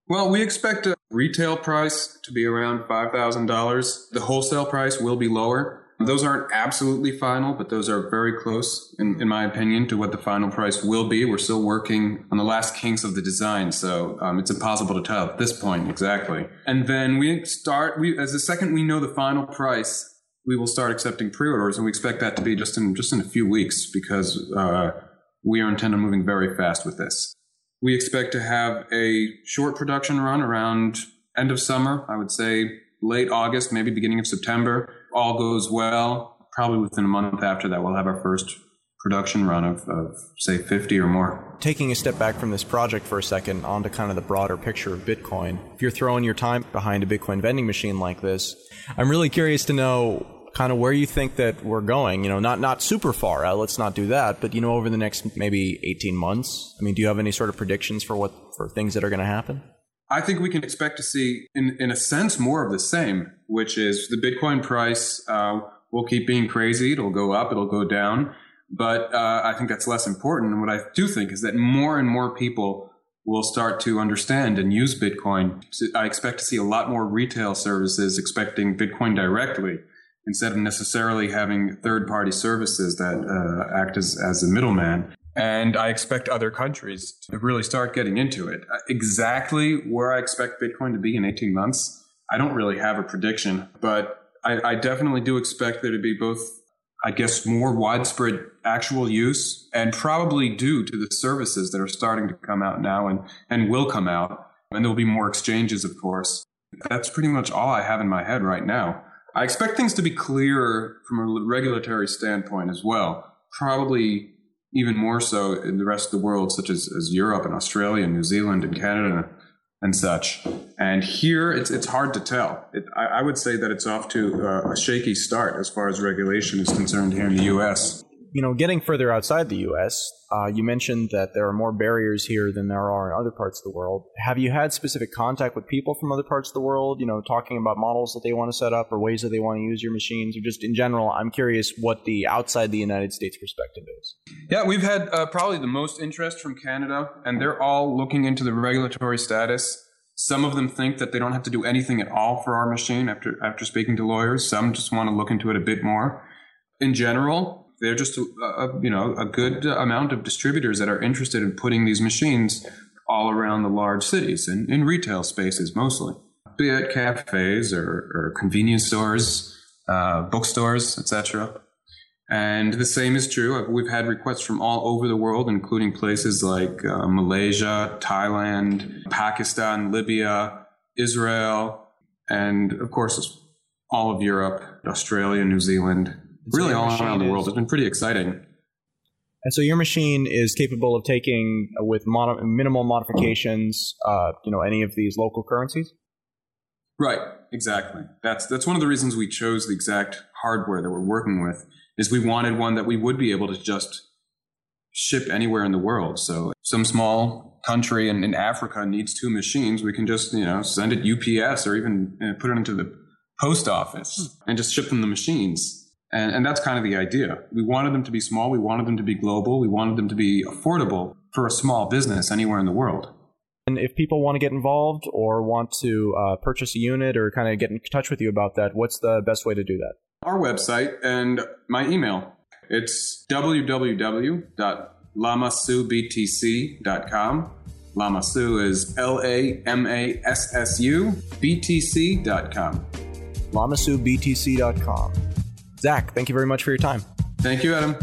S6: Well, we expect a retail price to be around five thousand dollars. The wholesale price will be lower. Those aren't absolutely final, but those are very close, in, in my opinion, to what the final price will be. We're still working on the last kinks of the design, so um, it's impossible to tell at this point exactly. And then we start, we, as the second we know the final price, we will start accepting pre-orders, and we expect that to be just in just in a few weeks because uh, we are intent on moving very fast with this. We expect to have a short production run around end of summer. I would say late August, maybe beginning of September all goes well, probably within a month after that, we'll have our first production run of, of, say 50 or more.
S2: Taking a step back from this project for a second onto kind of the broader picture of Bitcoin. If you're throwing your time behind a Bitcoin vending machine like this, I'm really curious to know kind of where you think that we're going, you know, not not super far out, let's not do that, but you know over the next maybe 18 months. I mean, do you have any sort of predictions for what for things that are going to happen?
S6: I think we can expect to see, in, in a sense, more of the same, which is the Bitcoin price uh, will keep being crazy. It'll go up, it'll go down. But uh, I think that's less important. And what I do think is that more and more people will start to understand and use Bitcoin. I expect to see a lot more retail services expecting Bitcoin directly instead of necessarily having third party services that uh, act as, as a middleman. And I expect other countries to really start getting into it. Uh, exactly where I expect Bitcoin to be in 18 months, I don't really have a prediction, but I, I definitely do expect there to be both, I guess, more widespread actual use and probably due to the services that are starting to come out now and, and will come out. And there'll be more exchanges, of course. That's pretty much all I have in my head right now. I expect things to be clearer from a regulatory standpoint as well. Probably even more so in the rest of the world, such as, as Europe and Australia and New Zealand and Canada and such. And here, it's it's hard to tell. It, I, I, would say that it's off to a, a shaky start as far as regulation is concerned here in the U.S
S2: you know, getting further outside the U.S., uh, you mentioned that there are more barriers here than there are in other parts of the world. Have you had specific contact with people from other parts of the world? You know, talking about models that they want to set up or ways that they want to use your machines, or just in general? I'm curious what the outside the United States perspective is.
S6: Yeah, we've had uh, probably the most interest from Canada, and they're all looking into the regulatory status. Some of them think that they don't have to do anything at all for our machine after after speaking to lawyers. Some just want to look into it a bit more. In general, they're just a, a, you know a good amount of distributors that are interested in putting these machines all around the large cities and in retail spaces mostly, be it cafes or, or convenience stores, uh, bookstores, etc. And the same is true. We've had requests from all over the world, including places like uh, Malaysia, Thailand, Pakistan, Libya, Israel, and of course, all of Europe, Australia, New Zealand, really all around the world. Is, it's been pretty exciting.
S2: And so your machine is capable of taking uh, with minimal modifications, uh, you know, any of these local currencies.
S6: Right. Exactly. That's that's one of the reasons we chose the exact hardware that we're working with. Is we wanted one that we would be able to just ship anywhere in the world. So some small country in, in Africa needs two machines, we can just you know send it UPS or even you know, put it into the post office and just ship them the machines. And, and that's kind of the idea. We wanted them to be small. We wanted them to be global. We wanted them to be affordable for a small business anywhere in the world.
S2: And if people want to get involved or want to uh, purchase a unit or kind of get in touch with you about that, what's the best way to do that?
S6: Our website and my email. It's www.lamassubtc.com. Lamassu is L A M A S S U B T C.com.
S2: Lamassubtc.com. Zach, thank you very much for your time.
S6: Thank you, Adam.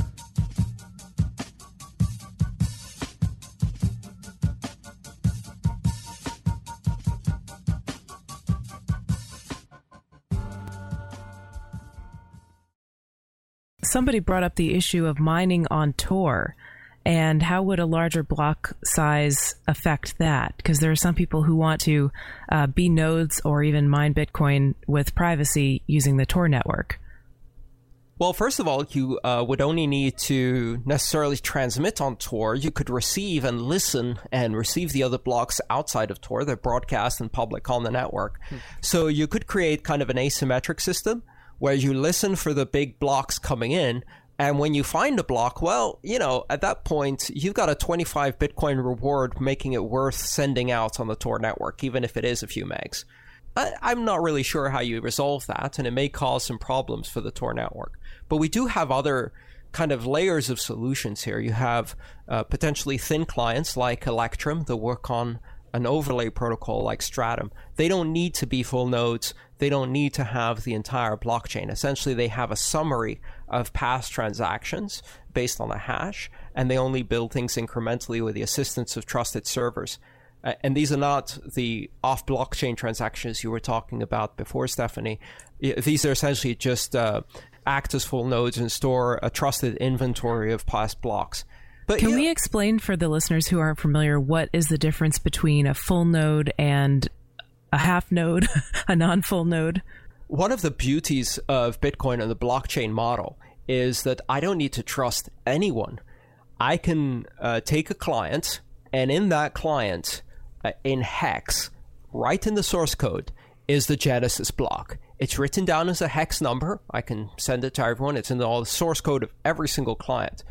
S4: Somebody brought up the issue of mining on Tor and how would a larger block size affect that? Because there are some people who want to uh, be nodes or even mine Bitcoin with privacy using the Tor network.
S3: Well, first of all, you uh, would only need to necessarily transmit on Tor. You could receive and listen and receive the other blocks outside of Tor. They're broadcast in public on the network. Hmm. So you could create kind of an asymmetric system where you listen for the big blocks coming in. And when you find a block, well, you know, at that point, you've got a 25 Bitcoin reward, making it worth sending out on the Tor network, even if it is a few megs. I'm not really sure how you resolve that, and it may cause some problems for the Tor network. But we do have other kind of layers of solutions here. You have uh, potentially thin clients like Electrum that work on an overlay protocol like Stratum. They don't need to be full nodes. They don't need to have the entire blockchain. Essentially, they have a summary of past transactions based on a hash, and they only build things incrementally with the assistance of trusted servers. Uh, and these are not the off blockchain transactions you were talking about before, Stephanie. These are essentially just uh, act as full nodes and store a trusted inventory of past blocks.
S4: But can we explain for the listeners who aren't familiar what is the difference between a full node and a half node, a non-full node?
S3: One of the beauties of Bitcoin and the blockchain model is that I don't need to trust anyone. I can uh, take a client, and in that client, uh, in hex, right in the source code, is the Genesis block. It's written down as a hex number. I can send it to everyone. It's in all the source code of every single client.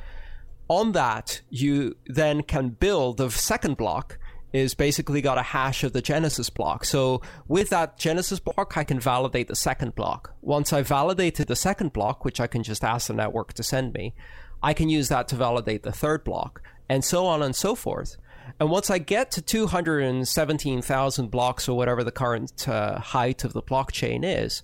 S3: On that, you then can build the second block is basically got a hash of the Genesis block. So with that Genesis block, I can validate the second block. Once I validated the second block, which I can just ask the network to send me, I can use that to validate the third block, and so on and so forth. And once I get to 217,000 blocks or whatever the current uh, height of the blockchain is,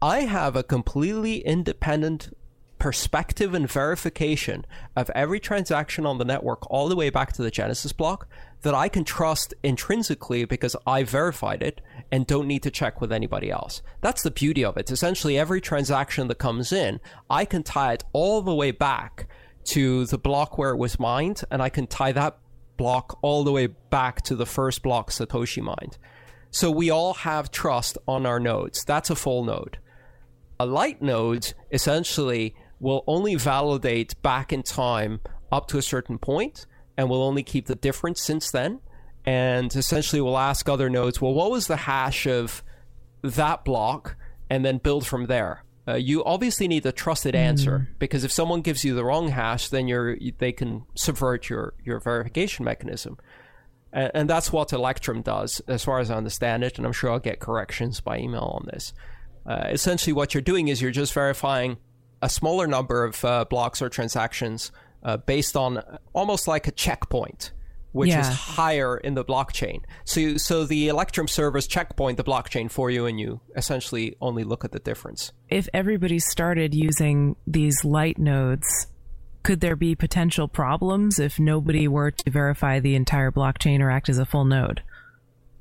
S3: I have a completely independent perspective and verification of every transaction on the network all the way back to the Genesis block that I can trust intrinsically because I verified it and don't need to check with anybody else. That's the beauty of it. Essentially, every transaction that comes in, I can tie it all the way back to the block where it was mined, and I can tie that block all the way back to the first block Satoshi mined. So we all have trust on our nodes. That's a full node. A light node essentially will only validate back in time up to a certain point and will only keep the difference since then. And essentially will ask other nodes, well, what was the hash of that block? And then build from there. Uh, you obviously need a trusted answer mm. because if someone gives you the wrong hash, then you're they can subvert your your verification mechanism, and, and, that's what Electrum does, as far as I understand it. And I'm sure I'll get corrections by email on this. Uh, essentially, what you're doing is you're just verifying a smaller number of uh, blocks or transactions uh, based on almost like a checkpoint which yeah. is higher in the blockchain. So, you, so the Electrum servers checkpoint the blockchain for you, and you essentially only look at the difference.
S4: If everybody started using these light nodes, could there be potential problems if nobody were to verify the entire blockchain or act as a full node?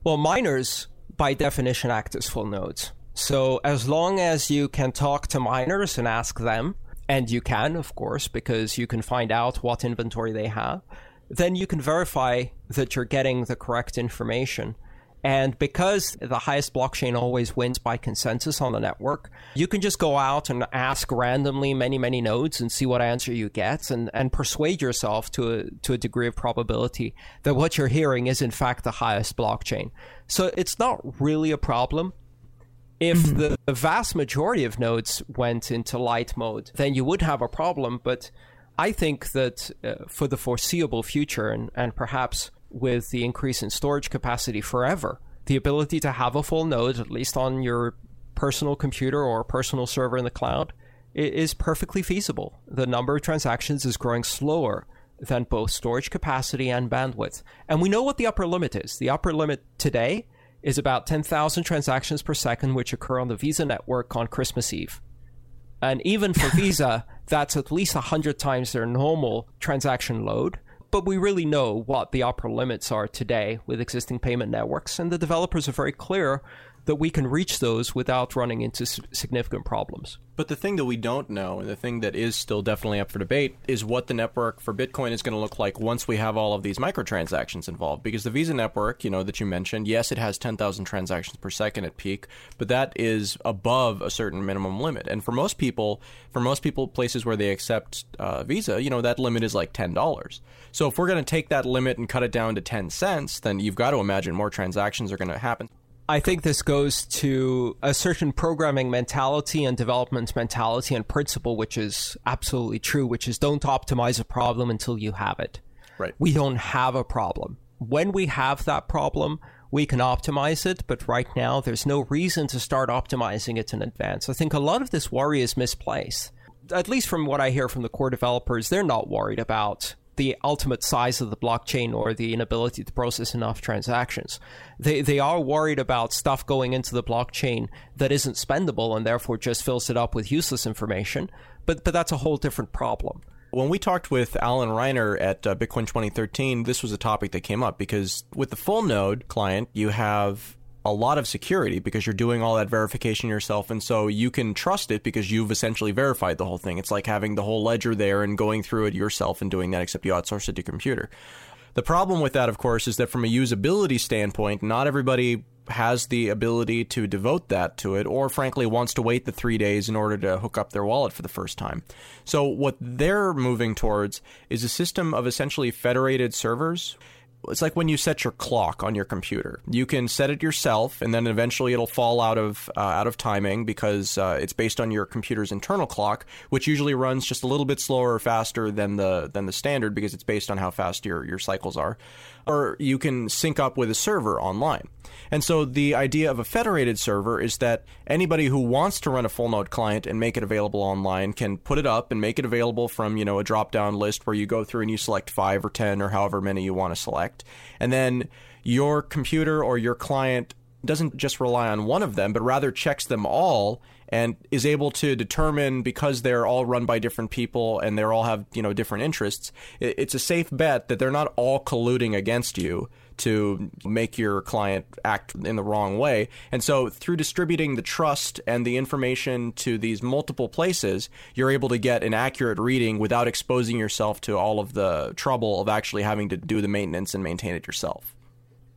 S3: Well, miners, by definition, act as full nodes. So, as long as you can talk to miners and ask them, and you can, of course, because you can find out what inventory they have then you can verify that you're getting the correct information. And because the highest blockchain always wins by consensus on the network, you can just go out and ask randomly many, many nodes and see what answer you get and, and persuade yourself to a, to a degree of probability that what you're hearing is in fact the highest blockchain. So it's not really a problem. If mm-hmm. the, the vast majority of nodes went into light mode, then you would have a problem. But I think that uh, for the foreseeable future, and, and perhaps with the increase in storage capacity forever, the ability to have a full node, at least on your personal computer or personal server in the cloud, is perfectly feasible. The number of transactions is growing slower than both storage capacity and bandwidth. And we know what the upper limit is. The upper limit today is about 10,000 transactions per second, which occur on the Visa network on Christmas Eve. And even for Visa, that's at least 100 times their normal transaction load. But we really know what the upper limits are today with existing payment networks, and the developers are very clear that we can reach those without running into significant problems.
S2: But the thing that we don't know, and the thing that is still definitely up for debate, is what the network for Bitcoin is going to look like once we have all of these microtransactions involved. Because the Visa network, you know, that you mentioned, yes, it has 10,000 transactions per second at peak, but that is above a certain minimum limit. And for most people, for most people, places where they accept uh, Visa, you know, that limit is like $10. So if we're going to take that limit and cut it down to 10 cents, then you've got to imagine more transactions are going to happen.
S3: I think this goes to a certain programming mentality and development mentality and principle, which is absolutely true, which is don't optimize a problem until you have it.
S2: Right.
S3: We don't have a problem. When we have that problem, we can optimize it, but right now there's no reason to start optimizing it in advance. I think a lot of this worry is misplaced. At least from what I hear from the core developers, they're not worried about the ultimate size of the blockchain or the inability to process enough transactions. They they are worried about stuff going into the blockchain that isn't spendable and therefore just fills it up with useless information. But but that's a whole different problem.
S2: When we talked with Alan Reiner at uh, Bitcoin 2013, this was a topic that came up because with the full node client, you have a lot of security because you're doing all that verification yourself and so you can trust it because you've essentially verified the whole thing. It's like having the whole ledger there and going through it yourself and doing that except you outsource it to your computer. The problem with that of course is that from a usability standpoint, not everybody has the ability to devote that to it or frankly wants to wait the 3 days in order to hook up their wallet for the first time. So what they're moving towards is a system of essentially federated servers it's like when you set your clock on your computer. You can set it yourself, and then eventually it'll fall out of uh, out of timing because uh, it's based on your computer's internal clock, which usually runs just a little bit slower or faster than the than the standard because it's based on how fast your your cycles are. Or you can sync up with a server online. And so the idea of a federated server is that anybody who wants to run a full node client and make it available online can put it up and make it available from, you know, a drop down list where you go through and you select 5 or 10 or however many you want to select. And then your computer or your client doesn't just rely on one of them, but rather checks them all and is able to determine because they're all run by different people and they all have you know different interests. It's a safe bet that they're not all colluding against you to make your client act in the wrong way. And so through distributing the trust and the information to these multiple places, you're able to get an accurate reading without exposing yourself to all of the trouble of actually having to do the maintenance and maintain it yourself.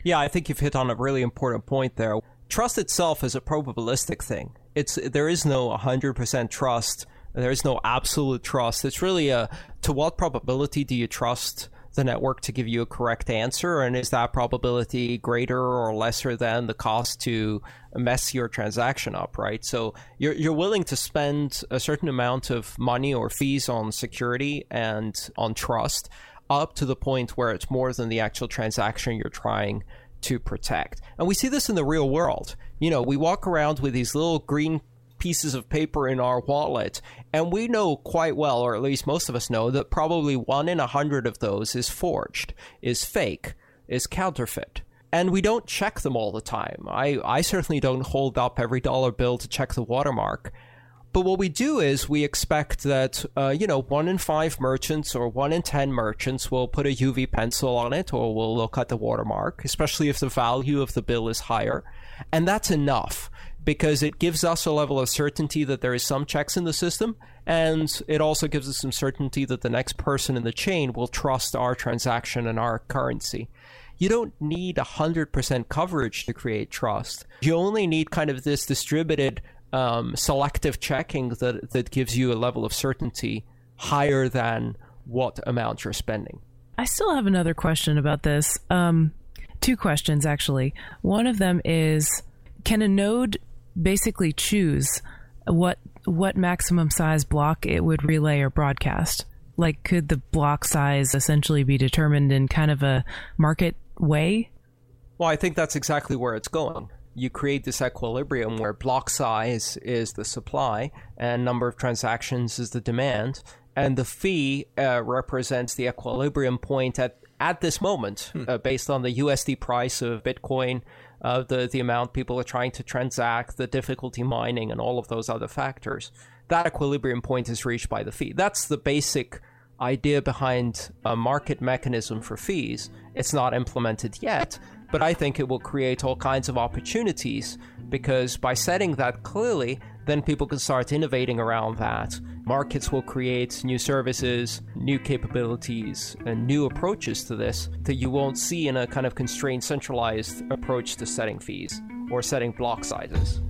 S3: Yeah, I think you've hit on a really important point there. Trust itself is a probabilistic thing. It's there is no 100% trust. There is no absolute trust. It's really a to what probability do you trust the network to give you a correct answer? And is that probability greater or lesser than the cost to mess your transaction up, right? So you're, you're willing to spend a certain amount of money or fees on security and on trust up to the point where it's more than the actual transaction you're trying to protect. And we see this in the real world. You know, we walk around with these little green pieces of paper in our wallet, and we know quite well, or at least most of us know, that probably one in a hundred of those is forged, is fake, is counterfeit. And we don't check them all the time. I, I certainly don't hold up every dollar bill to check the watermark. But what we do is we expect that, uh, you know, one in five merchants or one in 10 merchants will put a UV pencil on it or will look at the watermark, especially if the value of the bill is higher. And that's enough because it gives us a level of certainty that there is some checks in the system, and it also gives us some certainty that the next person in the chain will trust our transaction and our currency. You don't need 100% coverage to create trust. You only need kind of this distributed um, selective checking that, that gives you a level of certainty higher than what amount you're spending.
S4: I still have another question about this. Um, two questions, actually. One of them is can a node basically choose what what maximum size block it would relay or broadcast. Like, could the block size essentially be determined in kind of a market way?
S3: Well, I think that's exactly where it's going. You create this equilibrium where block size is the supply and number of transactions is the demand, and the fee uh, represents the equilibrium point at at this moment, hmm. uh, based on the USD price of Bitcoin uh, the the amount people are trying to transact, the difficulty mining, and all of those other factors. That equilibrium point is reached by the fee. That's the basic idea behind a market mechanism for fees. It's not implemented yet, but I think it will create all kinds of opportunities because by setting that clearly, then people can start innovating around that. Markets will create new services, new capabilities, and new approaches to this that you won't see in a kind of constrained, centralized approach to setting fees or setting block sizes.